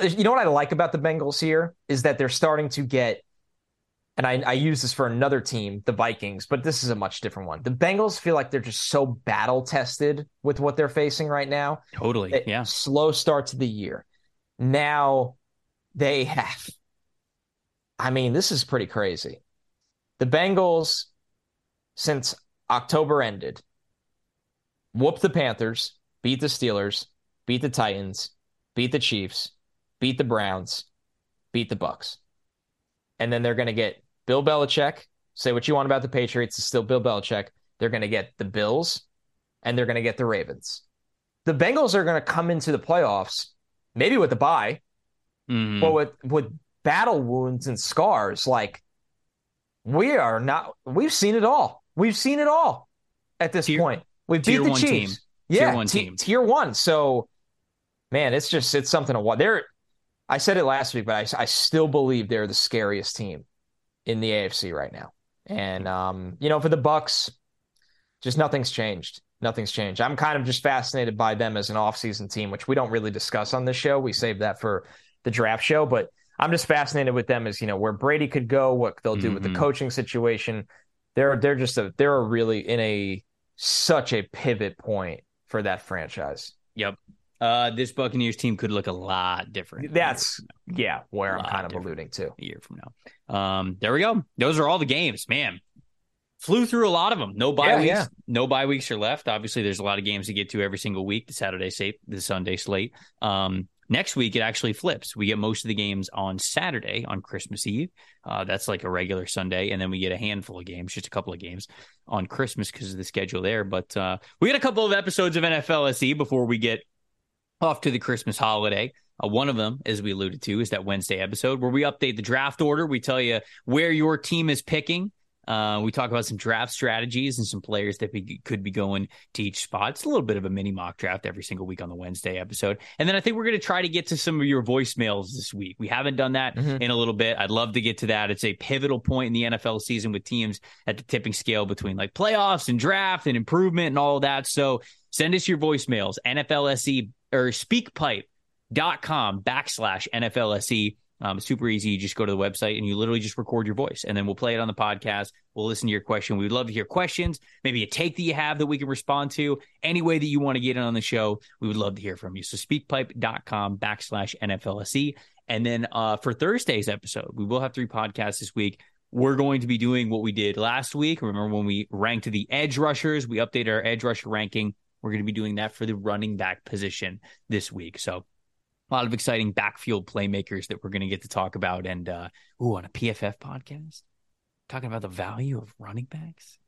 Uh, you know what I like about the Bengals here is that they're starting to get, and I, I use this for another team, the Vikings, but this is a much different one. The Bengals feel like they're just so battle tested with what they're facing right now. Totally. It, yeah. Slow start to the year. Now they have, I mean, this is pretty crazy. The Bengals, since October ended, whooped the Panthers, beat the Steelers, beat the Titans, beat the Chiefs, beat the Browns, beat the Bucks. And then they're going to get Bill Belichick. Say what you want about the Patriots, it's still Bill Belichick. They're going to get the Bills and they're going to get the Ravens. The Bengals are going to come into the playoffs, maybe with a bye, mm-hmm. but with with battle wounds and scars. Like we are not. We've seen it all. We've seen it all at this tier, point. We've beat the Chiefs. Team. Yeah, tier one t- team. Tier one. So, man, it's just it's something to watch. They're I said it last week, but I, I still believe they're the scariest team in the AFC right now. And um, you know, for the Bucks, just nothing's changed. Nothing's changed. I'm kind of just fascinated by them as an offseason team, which we don't really discuss on this show. We save that for the draft show, but I'm just fascinated with them as you know where Brady could go, what they'll do mm-hmm. with the mm-hmm. coaching situation. They're they're just a they're really in a such a pivot point for that franchise. Yep. Uh, this Buccaneers team could look a lot different. That's yeah, where I'm kind of alluding to a year from now. Um, there we go. Those are all the games, man. Flew through a lot of them. No bye yeah, weeks. Yeah. No bye weeks are left. Obviously, there's a lot of games to get to every single week. The Saturday slate, the Sunday slate. Um, next week it actually flips. We get most of the games on Saturday on Christmas Eve. Uh, that's like a regular Sunday, and then we get a handful of games, just a couple of games on Christmas because of the schedule there. But uh, we got a couple of episodes of NFL SE before we get off to the Christmas holiday. Uh, one of them, as we alluded to, is that Wednesday episode where we update the draft order. We tell you where your team is picking. Uh, we talk about some draft strategies and some players that be, could be going to each spot. It's a little bit of a mini mock draft every single week on the Wednesday episode. And then I think we're going to try to get to some of your voicemails this week. We haven't done that mm-hmm. in a little bit. I'd love to get to that. It's a pivotal point in the NFL season with teams at the tipping scale between like playoffs and draft and improvement and all of that. So send us your voicemails, NFLSE or speakpipe.com backslash NFLSE. Um, super easy. You just go to the website and you literally just record your voice, and then we'll play it on the podcast. We'll listen to your question. We'd love to hear questions, maybe a take that you have that we can respond to. Any way that you want to get in on the show, we would love to hear from you. So speakpipe.com backslash NFLSE. And then uh, for Thursday's episode, we will have three podcasts this week. We're going to be doing what we did last week. Remember when we ranked the edge rushers? We updated our edge rusher ranking we're going to be doing that for the running back position this week. So a lot of exciting backfield playmakers that we're going to get to talk about. And uh, ooh, on a PFF podcast, talking about the value of running backs.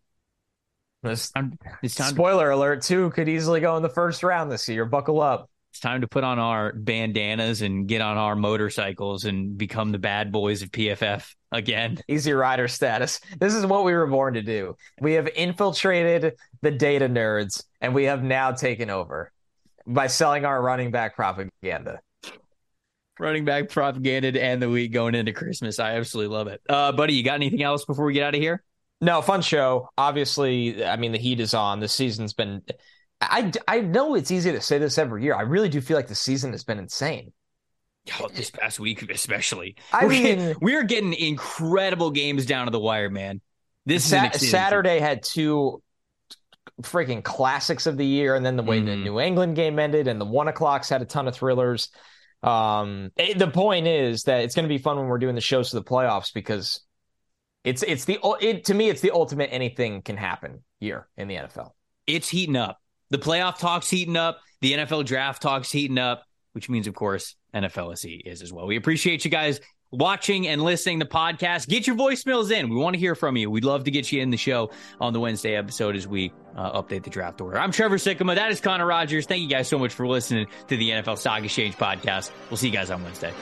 It's time, it's time Spoiler to, alert, too, could easily go in the first round this year. Buckle up. It's time to put on our bandanas and get on our motorcycles and become the bad boys of PFF again. Easy rider status. This is what we were born to do. We have infiltrated the data nerds and we have now taken over by selling our running back propaganda. Running back propaganda and the week going into Christmas. I absolutely love it. Uh, buddy, you got anything else before we get out of here? No, fun show. Obviously, I mean, the heat is on. The season's been I, I know it's easy to say this every year. I really do feel like the season has been insane. Oh, this past week, especially. I we're mean, getting, we're getting incredible games down to the wire, man. This Sa- Saturday had two freaking classics of the year, and then the way mm-hmm. the New England game ended, and the one o'clocks had a ton of thrillers. Um, it, the point is that it's going to be fun when we're doing the shows for the playoffs because It's it's the it to me it's the ultimate anything can happen year in the NFL. It's heating up. The playoff talks heating up. The NFL draft talks heating up, which means of course NFLSE is as well. We appreciate you guys watching and listening to the podcast. Get your voicemails in. We want to hear from you. We'd love to get you in the show on the Wednesday episode as we uh, update the draft order. I'm Trevor Sikkema. That is Connor Rogers. Thank you guys so much for listening to the NFL Stock Exchange podcast. We'll see you guys on Wednesday.